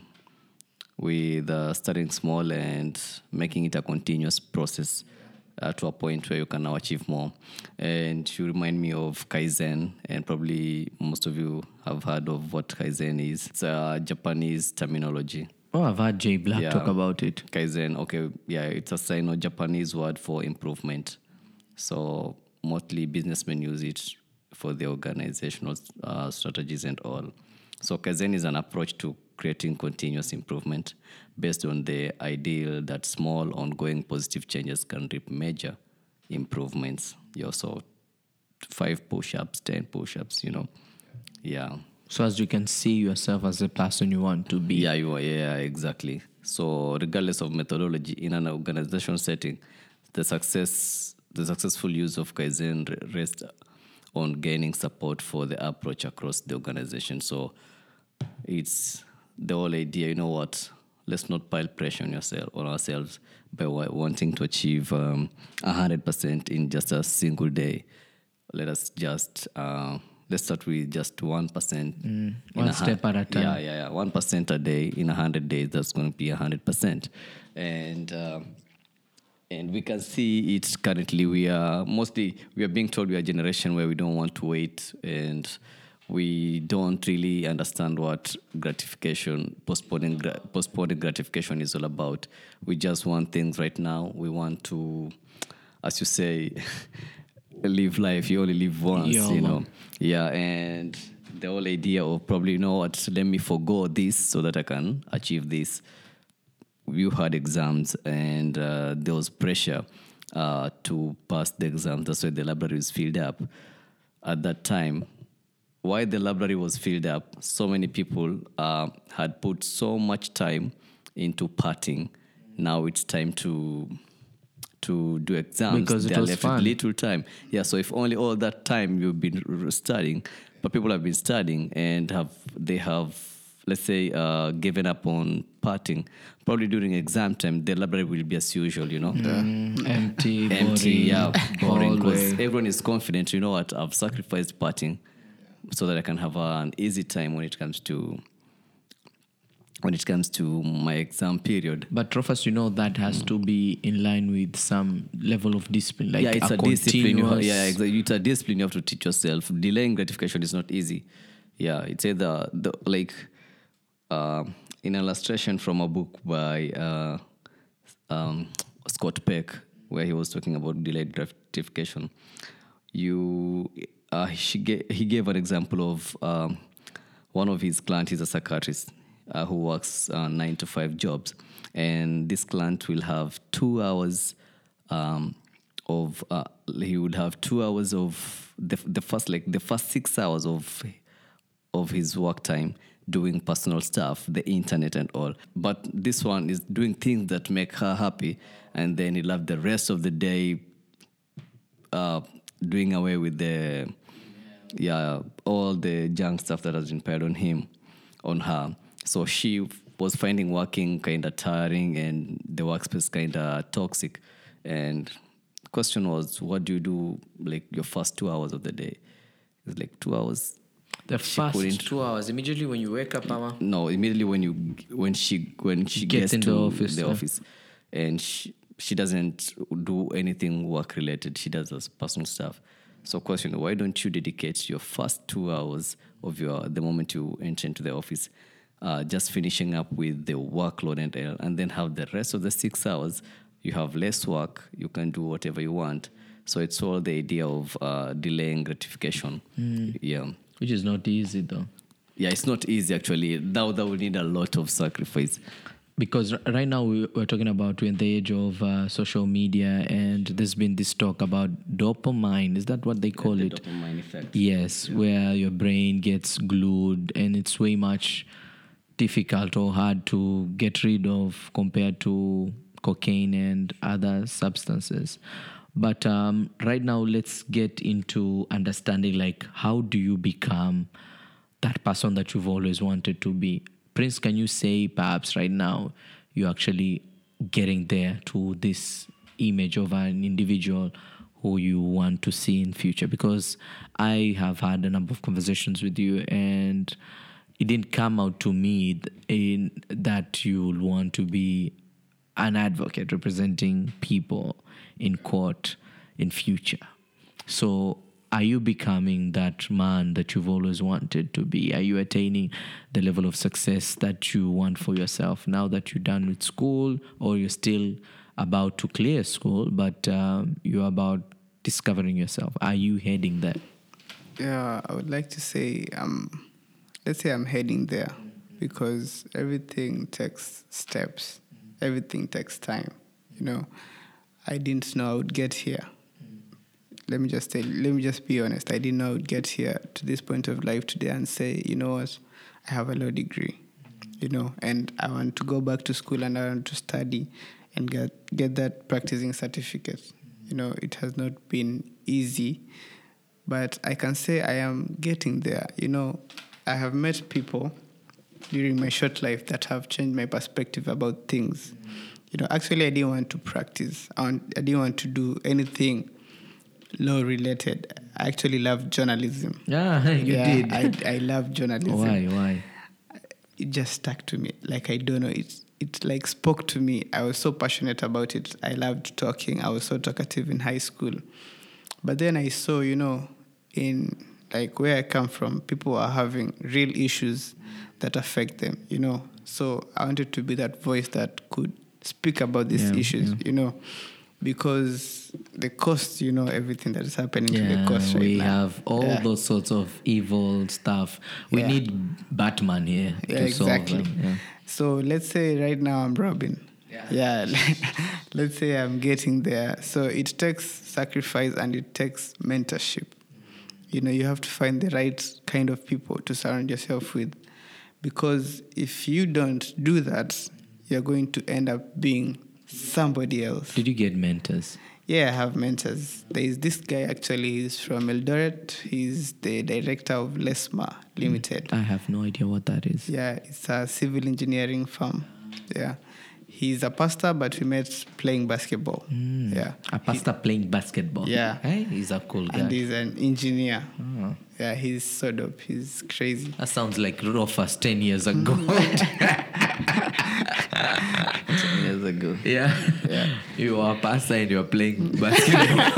with uh, starting small and making it a continuous process uh, to a point where you can now achieve more. And you remind me of Kaizen, and probably most of you have heard of what Kaizen is. It's a Japanese terminology. Oh, I've heard Jay Black Yeah. talk about it. Kaizen, okay, yeah, it's a Sino Japanese word for improvement. So mostly businessmen use it for the organizational uh, strategies and all. So Kaizen is an approach to creating continuous improvement based on the ideal that small ongoing positive changes can reap major improvements. Yeah, so five push-ups, ten push-ups, you know. Yeah. So as you can see yourself as the person you want to be. Yeah, you are, yeah, exactly. So regardless of methodology in an organizational setting, the success the successful use of Kaizen rests on gaining support for the approach across the organization. So it's the whole idea, you know what? Let's not pile pressure on yourself on ourselves by wanting to achieve um, hundred percent in just a single day. Let us just uh, let's start with just one percent. in one a step hun- at a time. Yeah, yeah, yeah. One percent a day in a hundred days. That's going to be a hundred percent, and. Um, and we can see it currently we are mostly we are being told we are a generation where we don't want to wait and we don't really understand what gratification postponing postponing gratification is all about we just want things right now we want to as you say live life you only live once Yeah, you man. know yeah and the whole idea of probably you know what let me forego this so that i can achieve this you had exams and uh, there was pressure uh, to pass the exam. That's why the library was filled up. At that time, why the library was filled up, so many people uh, had put so much time into partying. Now it's time to to do exams. Because They are left fun. with little time. Yeah, so if only all that time you've been studying, but people have been studying and have they have let's say uh, given up on partying. Probably during exam time, the library will be as usual, you know, Mm, empty, empty, yeah, boring. Because everyone is confident. You know what? I've sacrificed partying so that I can have an easy time when it comes to when it comes to my exam period. But Rufus, you know that has to be in line with some level of discipline. Like yeah, it's a, a, discipline. You have, yeah, exactly. It's a discipline you have to teach yourself. Delaying gratification is not easy. Yeah, it's either the like uh, in an illustration from a book by uh, um, Scott Peck, where he was talking about delayed gratification. You, uh, she ga- he gave an example of um, one of his clients. He's a psychiatrist uh, who works uh, nine to five jobs, and this client will have two hours um, of. Uh, he would have two hours of the the first like the first six hours of of his work time doing personal stuff, the internet and all. But this one is doing things that make her happy, and then he'll have the rest of the day uh, doing away with the yeah all the junk stuff that has been piled on him, on her. So she was finding working kind of tiring and the workspace kind of toxic. And question was, what do you do like your first two hours of the day? It's like two hours The She first two hours immediately when you wake up, Mama. no immediately when you when she when she Gets gets into to the office, the yeah. office and she, she doesn't do anything work related she does this personal stuff so question why don't you dedicate your first two hours of your the moment you enter into the office uh, just finishing up with the workload and all, and then have the rest of the six hours you have less work you can do whatever you want so it's all the idea of uh, delaying gratification yeah Which is not easy though. yeah, it's not easy actually. Now that will need a lot of sacrifice. because r- right now we, we're talking about we're in the age of uh, social media and there's been this talk about dopamine is that what they call it Dopamine effect. yes where your brain gets glued and it's way much difficult or hard to get rid of compared to cocaine and other substances. But um, right now let's get into understanding like how do you become that person that you've always wanted to be? Prince can you say perhaps right now you're actually getting there to this image of an individual who you want to see in future? Because i have had a number of conversations with you and it didn't come out to me in that you'll want to be an advocate representing people in court in future. So are you becoming that man that you've always wanted to be? Are you attaining the level of success that you want for yourself now that you're done with school or you're still about to clear school but um, you're about discovering yourself? Are you heading there? Yeah, I would like to say, um, let's say I'm heading there because everything takes steps, everything takes time. You know, I didn't know I would get here. Let me just tell let me just be honest. I didn't know I would get here to this point of life today and say, you know what, I have a law degree, you know, and I want to go back to school and I want to study and get get that practicing certificate. You know, it has not been easy but I can say I am getting there. You know, I have met people during my short life that have changed my perspective about things. You know, actually, I didn't want to practice. I, want, I didn't want to do anything law related. I actually love journalism. yeah you yeah, did I, I love journalism why why it just stuck to me. Like I don't know, it it like spoke to me. I was so passionate about it. I loved talking. I was so talkative in high school. But then I saw, you know, in like where I come from, people are having real issues that affect them, you know. So I wanted to be that voice that could speak about these Yeah, issues, yeah. you know, because the cost, you know, everything that is happening to the cost right we now. have all Yeah. those sorts of evil stuff. We Yeah. need Batman here Yeah, to exactly. Yeah. So let's say right now I'm Robin. Yeah. let's say I'm getting there. So it takes sacrifice and it takes mentorship. You know, you have to find the right kind of people to surround yourself with. Because if you don't do that, you're going to end up being somebody else. Did you get mentors? Yeah, I have mentors. There is this guy actually, he's from Eldoret. He's the director of Lesma mm. Limited. I have no idea what that is. Yeah, it's a civil engineering firm. Yeah. He's a pastor, but we met playing basketball. Yeah. A pastor playing basketball. Yeah. Hey, he's a cool guy. And he's an engineer. Oh. Yeah, he's so dope. He's crazy. That sounds like Rufus 10 years ago. ten years ago. yeah. You are a pastor and you are playing basketball.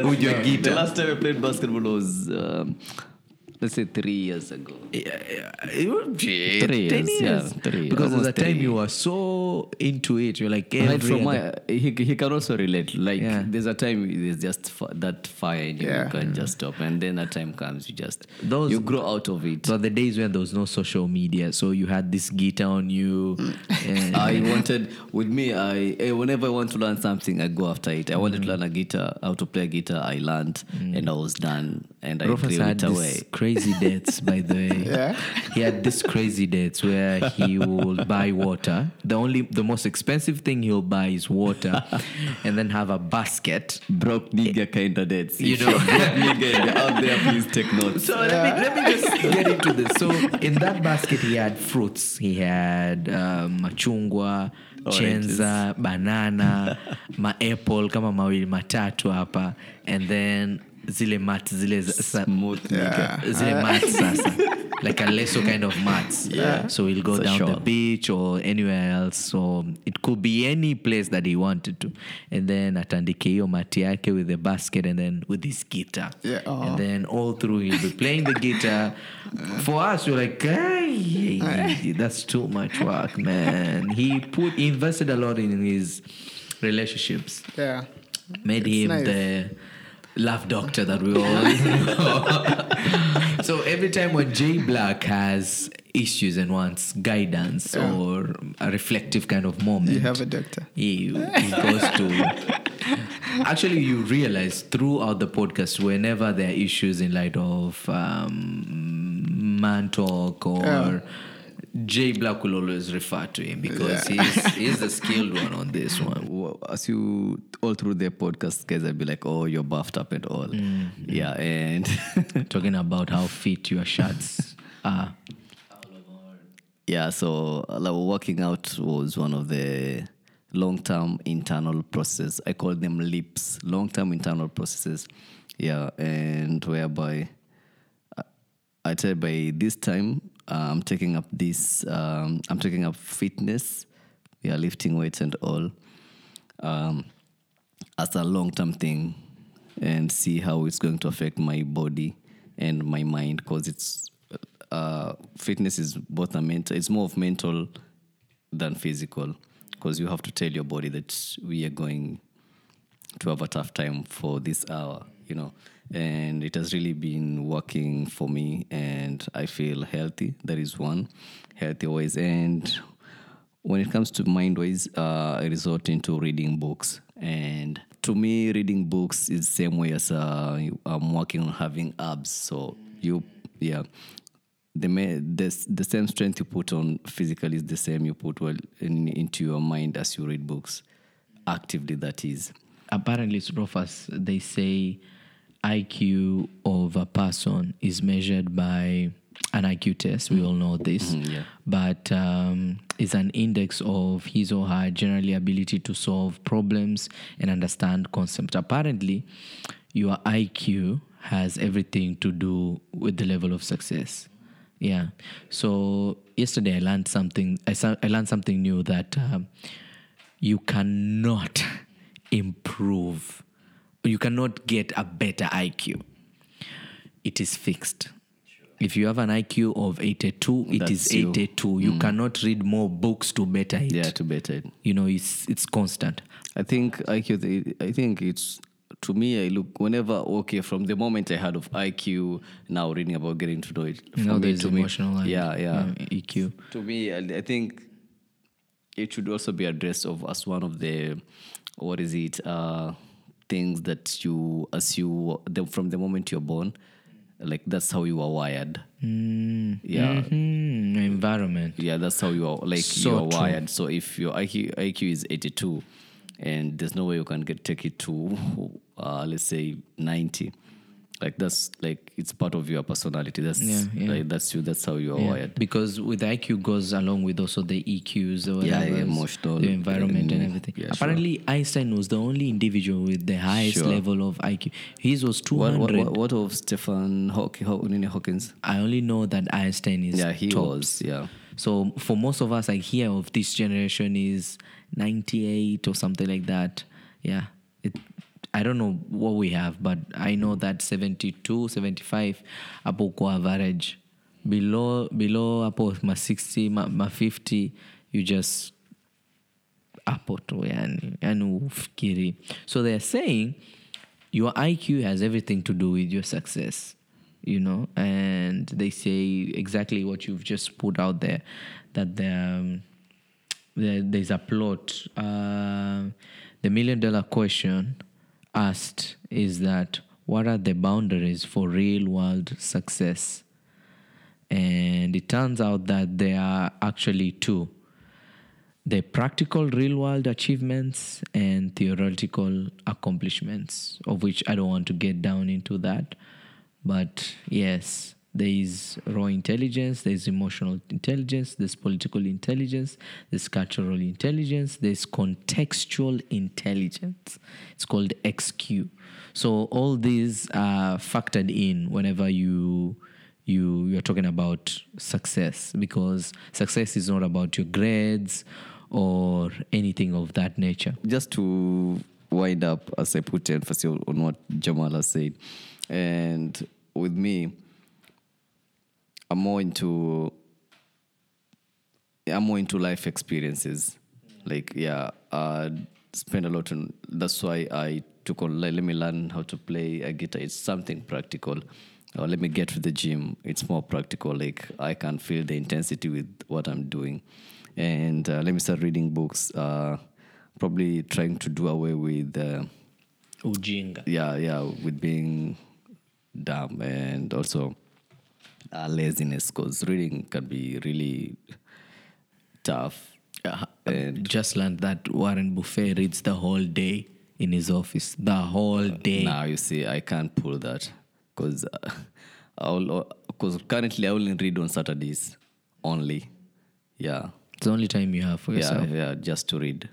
With your The last time I played basketball was, um, let's say, three years ago. Yeah, yeah. You did. Three 10 years, yeah, three, Because at the time you were so into it. You're like, Right from my, he, he can also relate. Like Yeah. there's a time there's just that fire in you, Yeah. you can just stop, and then a time comes you just Those- you grow out of it. So the days when there was no social media, so you had this guitar on you. and- I wanted with me. I eh, whenever I want to learn something, I go after it. I wanted to learn a guitar, how to play a guitar. I learned, and I was done, and I threw it away. crazy dates, by the way. Yeah. He had these crazy dates where he will buy water. The only, the most expensive thing he'll buy is water, and then have a basket. Broke nigga kind of dates. You know. you're broke nigga out there, please take notes. So let me let me just get into this. So in that basket, he had fruits. He had um, machungwa, Oranges. chenza, banana, maapple kama mawili matatu hapa, and then zile mats zile za- sa- Smooth nigga. zile ah. mats sasa like a leso kind of mats. Yeah. so he'll go It's a down the beach or anywhere else. So it could be any place that he wanted to. And then atandike hiyo mati yake with the basket and then with his guitar. Yeah, aw. and then all through he'll be playing the guitar. For us we're like hey, that's too much work man. He put he invested a lot in his relationships. Yeah. made It's him nice. the love doctor that we all know. so every time when Jay Black has issues and wants guidance or a reflective kind of moment, You have a doctor. he, he goes to. Actually, you realize throughout the podcast, whenever there are issues in light of um, man talk or. Yeah. Jay Black will always refer to him because he's, he's the skilled one on this one. Well, as you all through the podcast, guys, I'd be like, "Oh, you're buffed up and all." Yeah, and Talking about how fit your shirts are. yeah, so uh, like, working out was one of the long-term internal process. I call them leaps, long-term internal processes. Yeah, and whereby I- I tell by this time uh, I'm taking up this. Um, I'm taking up fitness, yeah, lifting weights and all. Um, as a long term thing and see how it's going to affect my body and my mind because it's uh, fitness is both a mental it's more of mental than physical because you have to tell your body that we are going to have a tough time for this hour you know and it has really been working for me and i feel healthy. That is one. Healthy ways and when it comes to mind wise uh, i resort into reading books. And to me reading books is the same way as uh, i'm working on having abs. So you yeah. The, the, the same strength you put on physical is the same you put well in, into your mind as you read books. Actively that is. Apparently, Srofas, they say IQ of a person is measured by an IQ test. We all know this. yeah. But um, is an index of his or her generally ability to solve problems and understand concepts. Apparently, your IQ has everything to do with the level of success. Yeah. So yesterday I learned something. I, sa- I learned something new that um, you cannot improve. You cannot get a better IQ. It is fixed. If you have an IQ of 82, it is That's you. 82. You cannot read more books to better it. yeah to better it You know, it's it's constant. I think IQ. I think it's to me. I look whenever okay from the moment I heard of IQ. Now reading about getting to know it. You know, me, there's to emotional and, yeah, yeah. uh, EQ. To me, I, I think it should also be addressed of as one of the what is it uh, things that you as you the, from the moment you're born, like that's how you are wired. Yeah, Hmm, environment. yeah, that's how you are like So you are true. wired. So if your IQ IQ is eighty two, and there's no way you can get take it to uh, let's say ninety, like that's like it's part of your personality. That's Yeah, yeah. like that's you. That's how you are Yeah, wired. because with IQ goes along with also the EQs, or Yeah, whatever, emotional the environment and and- everything. yeah, sure. Apparently, Einstein was the only individual with the highest Sure. level of IQ. His was two What, what, what, of Stephen Hawking, Haw- Hawkins? I only know that Einstein is Yeah, he tops. was. Yeah. So for most of us, I hear of this generation is 98 or something like that. Yeah. It, I don't know what we have, but I know that 72, 75 hapo kwa average. Below below hapo ma 60, ma, ma 50, you just hapo tu yani, yani ufikiri. So they're saying your IQ has everything to do with your success, you know, and they say exactly what you've just put out there that the, um, there, there's a plot. Uh, the million dollar question asked is that what are the boundaries for real world success? And it turns out that there are actually two the practical real world achievements and theoretical accomplishments, of which I don't want to get down into that. But yes, there is raw intelligence, there's emotional intelligence, there's political intelligence, there's cultural intelligence, there's contextual intelligence. It's called XQ. So all these are factored in whenever you you you're talking about success because success is not about your grades or anything of that nature. Just to wind up, as I put emphasis on what Jamala said, and with me, I'm more into I'm more into life experiences. Like yeah, uh, spend a lot on. That's why I practical. Like, let me learn how to play a guitar. It's something practical. Or let me get to the gym. It's more practical. Like I can feel the intensity with what I'm doing. And uh, let me start reading books. Uh, probably trying to do away with. Uh, ujinga yeah, yeah, with being dumb and also uh, laziness because reading can be really tough. Uh, And just learned that Warren Buffett reads the whole day in his office the whole day now you see, I can't pull that because uh, I'll because currently I only read on Saturdays only. Yeah, it's the only time you have for yeah, yourself yeah, just to read.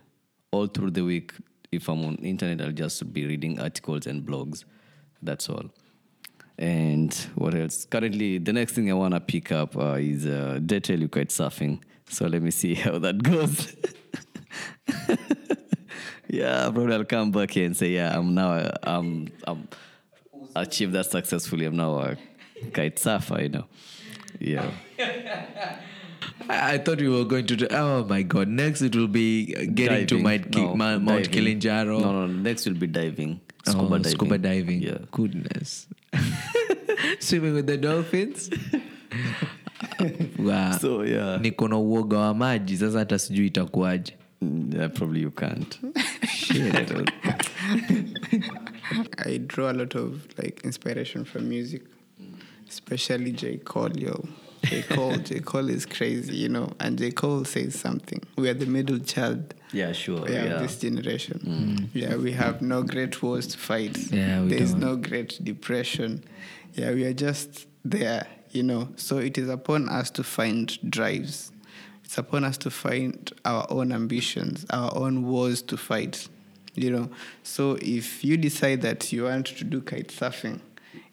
All through the week, if I'm on internet, I'll just be reading articles and blogs. That's all. And what else? Currently, the next thing I want to pick up uh, is uh, you kite surfing. So let me see how that goes. yeah, probably I'll come back here and say, yeah, I'm now, uh, I'm, I'm achieved that successfully. I'm now a kite surfer, you know. Yeah. I thought we were going to do. Oh my god! Next it will be getting to Diving. Mount, Ki- No, Mount, Mount diving. Kilimanjaro. No, no, next will be diving. Oh, Scuba diving. Scuba diving. Yeah. Goodness. Swimming with the dolphins. wow. So, yeah. niko na uoga wa maji sasa hata sijui itakuwaje Mm, Yeah, probably you can't. Shit. I don't- I draw a lot of like inspiration from music, especially J. Cole, yo. J. Cole, J. Cole is crazy, you know. And J. Cole says something. We are the middle child. Yeah, sure. Yeah, Yeah. this generation. Mm. Yeah, we have no great wars to fight. Yeah, we There's don't. no great depression. Yeah, we are just there, you know. So it is upon us to find drives. It's upon us to find our own ambitions, our own wars to fight, you know. So if you decide that you want to do kite surfing,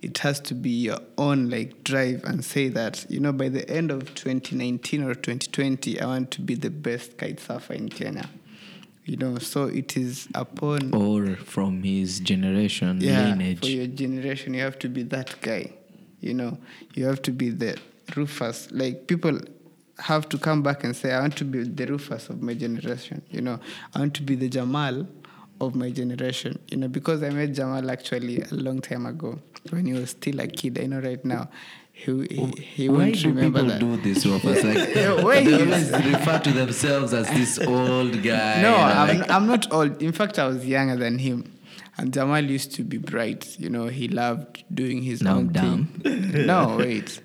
it has to be your own like drive and say that you know by the end of 2019 or 2020 i want to be the best kite surfer in kenya you know so it is upon or from his generation yeah, lineage. for your generation you have to be that guy you know. You have to be the rufus like people have to come back and say i want to be the rufus of my generation you know. I want to be the jamal of my generation you know. Because i met jamal actually a long time ago when he was still a kid i know right now he, he, he Why won't do remember people that do this, Wafas? Like, Yeah, they always refer to themselves as this old guy. No, I'm, like, I'm not old. In fact, I was younger than him. And Jamal used to be bright. You know, he loved doing his Now own I'm thing. no, wait.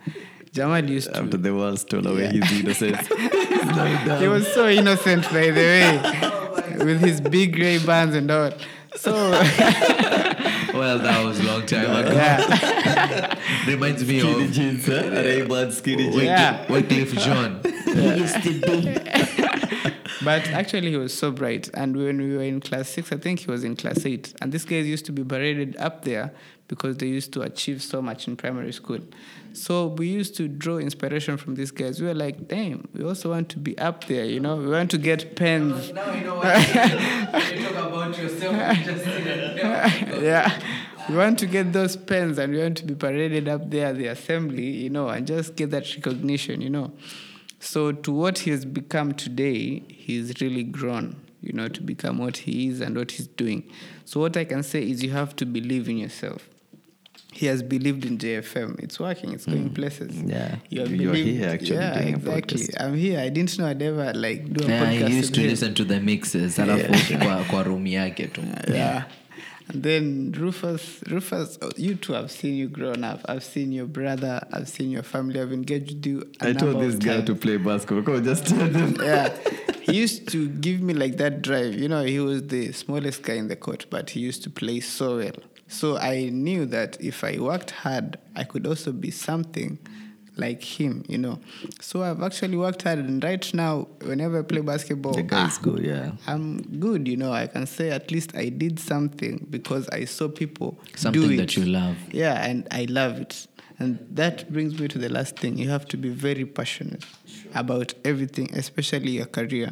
Jamal used After to. After the world stole away Yeah. his innocence. He was so innocent, by the way, oh with his big Ray-Bans and all. So, well, that was a long time ago. yeah. Reminds me skinny of jeans, huh? Ray-Ban skinny jeans. Wycliffe, Yeah. Wycliffe John. He used to be. But actually, he was so bright. And when we were in class six, I think he was in class eight. And these guys used to be paraded up there because they used to achieve so much in primary school. So we used to draw inspiration from these guys. We were like, damn, we also want to be up there, you know? We want to get pens. Now you know what you talk about yourself. you just oh. yeah. We want to get those pens and we want to be paraded up there at the assembly, you know, and just get that recognition, you know. So to what he has become today, he's really grown, you know, to become what he is and what he's doing. So what I can say is you have to believe in yourself. He has believed in JFM. It's working. It's going mm. places. Yeah. You have You're believed- here actually Yeah, doing a exactly. podcast. I'm here. I didn't know I'd ever like do a Yeah, podcast. he used to him. listen to the mixes alafu kwa, kwa room yake tu Yeah. And then Rufus, Rufus, oh, you two, I've seen you grown up. I've seen your brother. I've seen your family. I've engaged with you. a I told this guy to play basketball. Come on, just tell them. Yeah. He used to give me like that drive. You know, he was the smallest guy in the court, but he used to play so well. So I knew that if I worked hard, I could also be something like him, you know. So I've actually worked hard, and right now, whenever I play basketball, The guy is ah, good, yeah. I'm good, you know. I can say at least I did something because I saw people do it. that you love. Yeah, and I love it. And that brings me to the last thing. You have to be very passionate about everything, especially your career.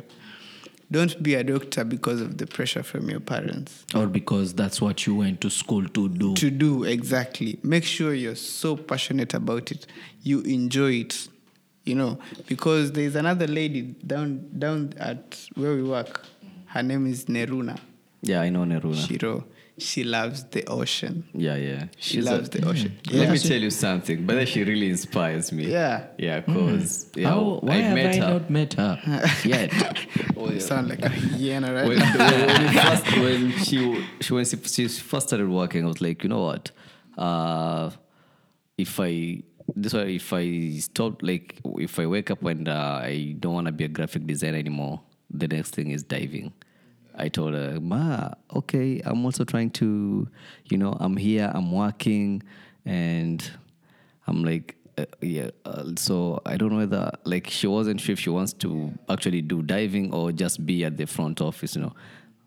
Don't be a doctor because of the pressure from your parents. or because that's what you went to school to do To do exactly. Make sure you're so passionate about it. You enjoy it. You know, because there's another lady down down at where we work. Her name is Neruna. Yeah, I know Neruna. Shiro. she loves the ocean. Yeah, yeah. She She's a- loves the ocean. Let me tell you something, but then she really inspires me. Yeah. Yeah, because yeah, How, why I have met I her. not met her yet? You sound like a hyena right when, when, when, first, when she, she when she, she first started working, I was like, you know what? Uh, if I this why if I stop like if I wake up and uh, I don't want to be a graphic designer anymore, the next thing is diving. I told her, Ma, okay, I'm also trying to, you know, I'm here, I'm working, and I'm like, uh, yeah. Uh, so I don't know whether like she wasn't sure if she wants to actually do diving or just be at the front office, you know.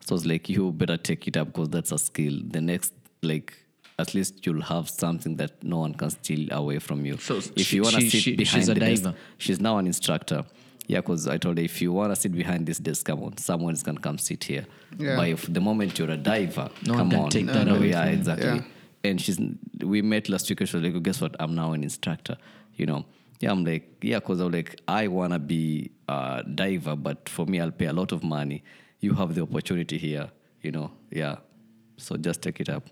So it's like you better take it up because that's a skill. The next like at least you'll have something that no one can steal away from you. So if she- you want to sit she- behind she's a the desk, diver. she's now an instructor. Yeah, because I told her if you want to sit behind this desk, come on, someone's gonna come sit here. Yeah. But if the moment you're a diver, No one come can on, take that no, away yeah, exactly. Yeah. And she's we met last week. and She was like, guess what? I'm now an instructor. You know. Yeah, I'm like, yeah, because I'm like, I wanna be a diver, but for me, I'll pay a lot of money. You have the opportunity here. You know. Yeah. So just take it up.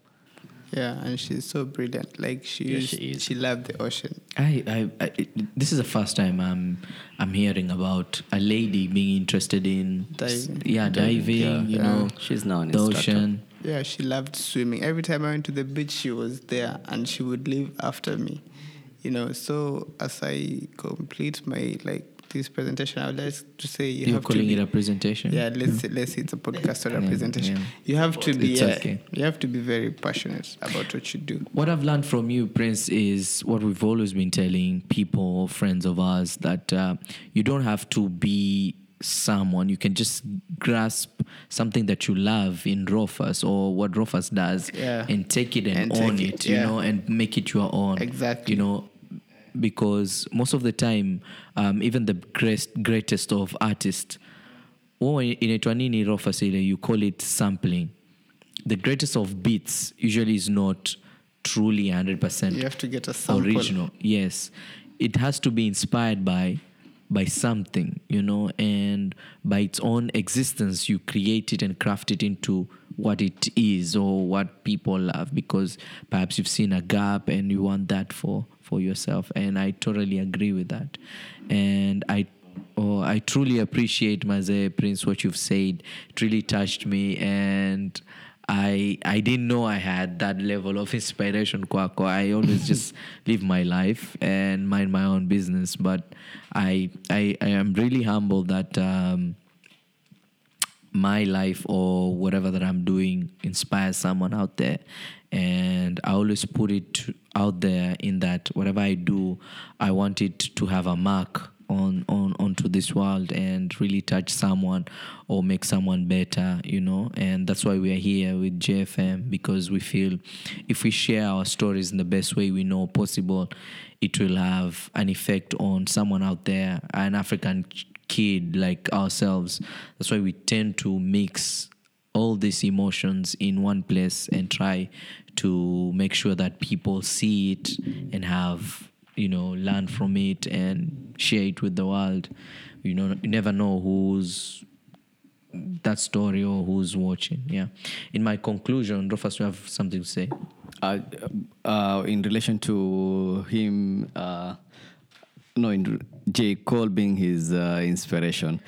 Yeah, and she's so brilliant. Like she Yeah, used, she is. she loved the ocean. I, I, I, it- this is the first time I'm, I'm hearing about a lady being interested in, Diving. yeah, diving. Yeah. you Yeah. know, She's now an the instructor. ocean. Yeah, she loved swimming. Every time I went to the beach, she was there, and she would leave after me. You know, so as I complete my like this presentation, I would like to say you You're have to calling be, it a presentation. Yeah, let's say, let's say it's a podcast or a Yeah, presentation. yeah. You have to be uh, okay. you have to be very passionate about what you do. What I've learned from you, Prince, is what we've always been telling people, friends of ours, that uh, you don't have to be someone. You can just grasp something that you love in Rufus or what Rufus does Yeah. and take it and, And own it, it, you yeah. know, and make it your own. Exactly. You know, because most of the time, um, even the greatest, greatest of artists, huwa inaitwa nini ile, you call it sampling. The greatest of beats usually is not truly 100% You have to get a sample. original yes it has to be inspired by by something you know and by its own existence you create it and craft it into what it is or what people love because perhaps you've seen a gap and you want that for for yourself and i totally agree with that and i Oh, I truly appreciate Maze Prince what you've said. It really touched me and I I didn't know I had that level of inspiration kwako. I always just live my life and mind my own business. But I I, I am really humbled that um, my life or whatever that I'm doing inspires someone out there. And I always put it out there in that whatever I do, I want it to have a mark on, on onto this world and really touch someone or make someone better, you know. And that's why we are here with JFM because we feel if we share our stories in the best way we know possible, it will have an effect on someone out there, an African kid like ourselves. That's why we tend to mix all these emotions in one place and try to make sure that people see it and have you know learn from it and share it with the world you know you never know who's that story or who's watching yeah in my conclusion Rufus you have something to say Uh, uh, in relation to him, uh, no, in J. Cole being his uh, inspiration.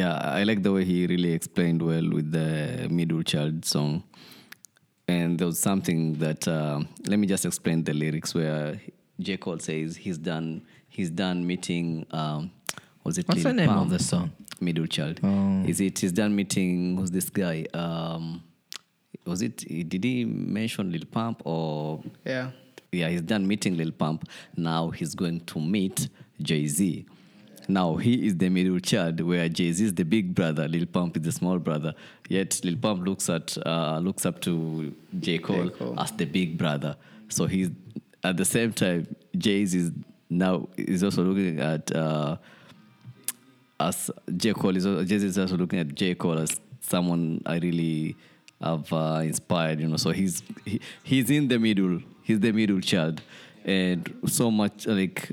Yeah, I like the way he really explained well with the Middle Child song. And there was something that uh, let me just explain the lyrics where J. Cole says he's done he's done meeting um, was it What's Lil the name of the song? Middle Child. Oh. Is it he's done meeting who's this guy? Um, was it did he mention Lil Pump or Yeah. yeah, he's done meeting Lil Pump. Now he's going to meet Jay Z. Now he is the middle child, where Jay Z is the big brother, Lil Pump is the small brother. Yet Lil Pump looks at uh, looks up to J Cole, Cole. as the big brother. So he's at the same time Jay is now is also looking at uh, as J Cole is also, Jay is also looking at J Cole as someone I really have uh, inspired. You know, so he's he, he's in the middle. He's the middle child, and so much like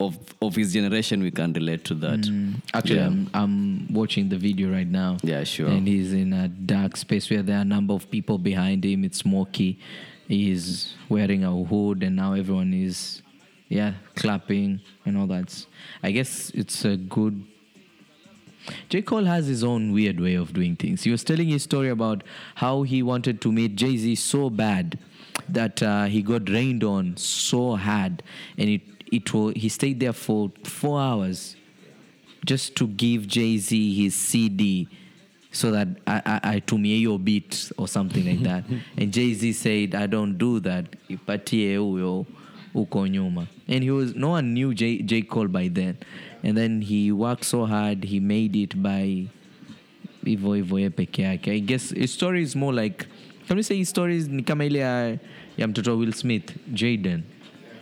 of of his generation, we can relate to that. Actually, Yeah. I'm, I'm watching the video right now. Yeah, sure. And he's in a dark space where there are a number of people behind him. It's smoky. He's wearing a hood, and now everyone is, yeah, clapping and all that. I guess it's a good. J. Cole has his own weird way of doing things. He was telling his story about how he wanted to meet Jay Z so bad that uh, he got rained on so hard, and it it wa- he stayed there for four hours just to give Jay Z his CD so that I, I, I tumie your beat or something like that. and Jay Z said, I don't do that. Ipatie huyo uko nyuma. And he was no one knew J, J. Cole by then. And then he worked so hard, he made it by hivyo hivyo ye peke yake. I guess his story is more like can we say his story is ni kama ile ya, ya mtoto Will Smith, Jaden.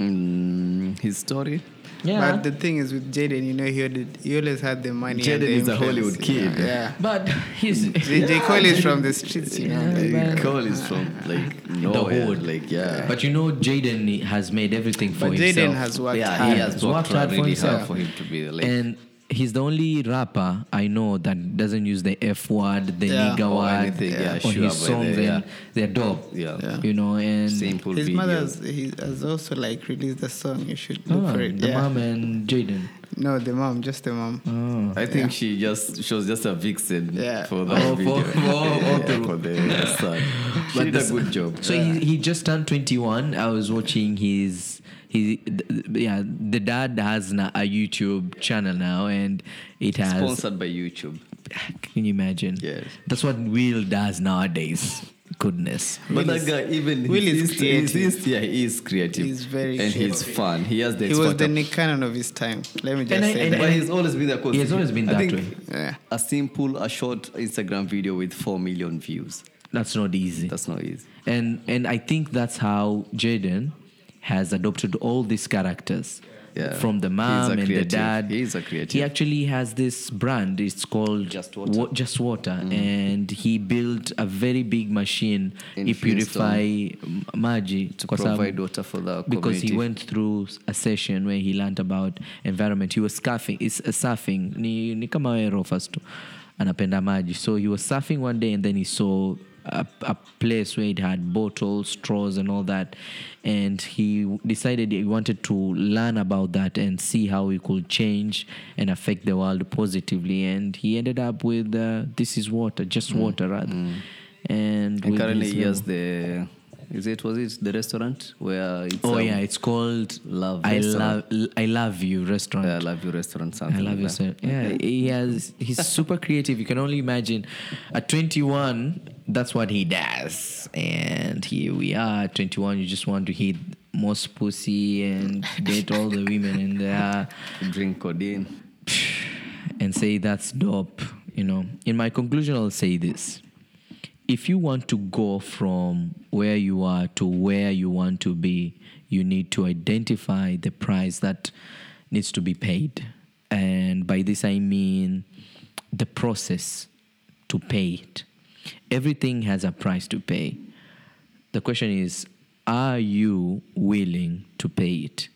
Mm, his story. Yeah. But the thing is with Jaden, you know, he, had, he always had the money. and Jaden the is a. Hollywood kid. Yeah. yeah. but he's J. J. Cole is from the streets, you know. Yeah, like- man. Cole is from like nowhere. hood. Like yeah. But you know, Jaden has made everything for But himself. Jaden has worked yeah, hard. he has He's worked, worked hard for really himself. hard for him to be like. and he's the only rapper I know that doesn't use the F word, the Yeah. nigga Or word anything, yeah, on sure, his but songs, they- and yeah. they're dope. Yeah. Yeah. You know, and Simple His videos. mother has, he has also like released a song. You should ah, look Oh, for it. the yeah. mom and Jaden. No, the mom, just the mom. Oh. I think she just she was just a vixen Yeah. for that Oh, video. for- oh, for- Yeah, okay. for the son. She But did a good job. So he, he just turned 21. I was watching his he th- th- yeah the dad has na- a YouTube channel now and it has Sponsored by YouTube. can you imagine Yes. that's what Will does nowadays goodness But Will that is- guy, even Will his, is Insta- creative. his yeah, he is creative. He's very and he's fun. He has the He was the factor. Nick Cannon of his time. Let me just And I- say and- that. But he's always been that. He has always been I that think way. yeah. A simple, a short Instagram video with four million views. that's not easy That's not easy. and and I think that's how Jaden has adopted all these characters Yeah. from the mom and the dad. He's a creative. He actually has this brand. It's called Just Water. Mm. Wa- Just Water, and he built a very big machine. In he purify maji To provide water for the community. because he went through a session where he learned about environment. He was surfing. It's a surfing. Ni, ni kama wewe Rufus anapenda maji. So he was surfing one day and then he saw a, a place where it had bottles, straws, and all that. And he decided he wanted to learn about that and see how he could change and affect the world positively. And he ended up with uh, this is water, just water, rather. And, And currently he has the. Is it was it the restaurant where it's Oh um, yeah, it's called Love I love. I love you restaurant. I love you restaurant I something. love you, like sir. that. Yeah, he has. He's super creative. You can only imagine. At 21, that's what he does, and here we are. At 21, you just want to hit most pussy and date all the women in there Drink codeine. and say that's dope. You know. In my conclusion, I'll say this: if you want to go from where you are to where you want to be, you need to identify the price that needs to be paid. And by this, I mean the process to pay it. Everything has a price to pay. The question is, are you willing to pay it?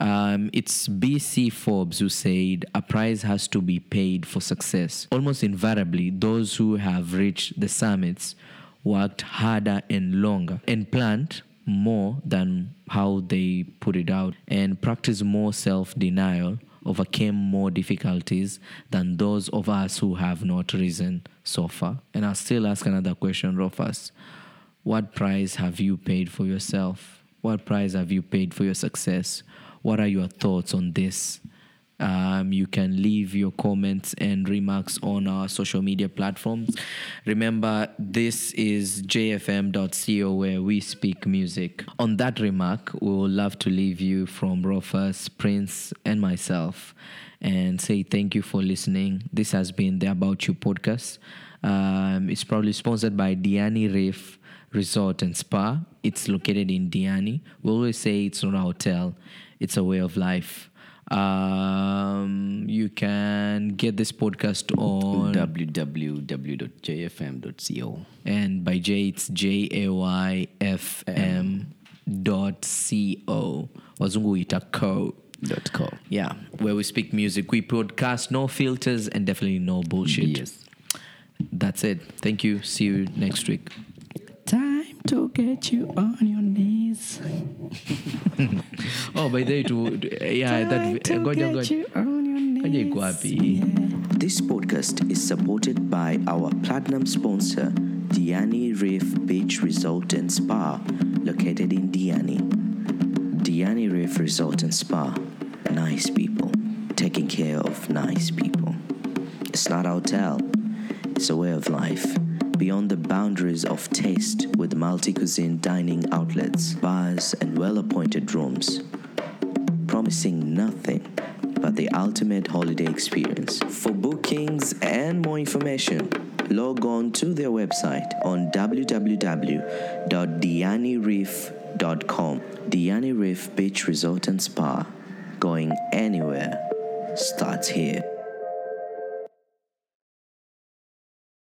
Um, it's BC Forbes who said a price has to be paid for success. Almost invariably, those who have reached the summits worked harder and longer and planned more than how they put it out and practiced more self denial, overcame more difficulties than those of us who have not risen so far. And I'll still ask another question, Rufus. What price have you paid for yourself? What price have you paid for your success? What are your thoughts on this? Um, you can leave your comments and remarks on our social media platforms. Remember, this is jfm.co where we speak music. On that remark, we would love to leave you from Rofus, Prince, and myself and say thank you for listening. This has been the About You podcast. Um, it's probably sponsored by Diani Reef Resort and Spa. It's located in Diani. We always say it's not a hotel, it's a way of life. Um, you can get this podcast on www.jfm.co. and by J it's J A Y F M dot C O. Wazungu ita co. Dot com. Yeah, where we speak music, we broadcast no filters and definitely no bullshit. Yes. That's it. Thank you. See you next week. Time to get you on your knees. Oh, by the way, to yeah, that ngoja ngoja ngoja iko wapi? This podcast is supported by our platinum sponsor, Diani Reef Beach Resort and Spa, located in Diani. Diani Reef Resort and Spa. Nice people, taking care of nice people. It's not a hotel, it's a way of life. Beyond the boundaries of taste with multi cuisine dining outlets, bars, and well appointed rooms promising nothing but the ultimate holiday experience. For bookings and more information, log on to their website on www.dianireef.com. Diani Reef Beach Resort and Spa. Going anywhere starts here.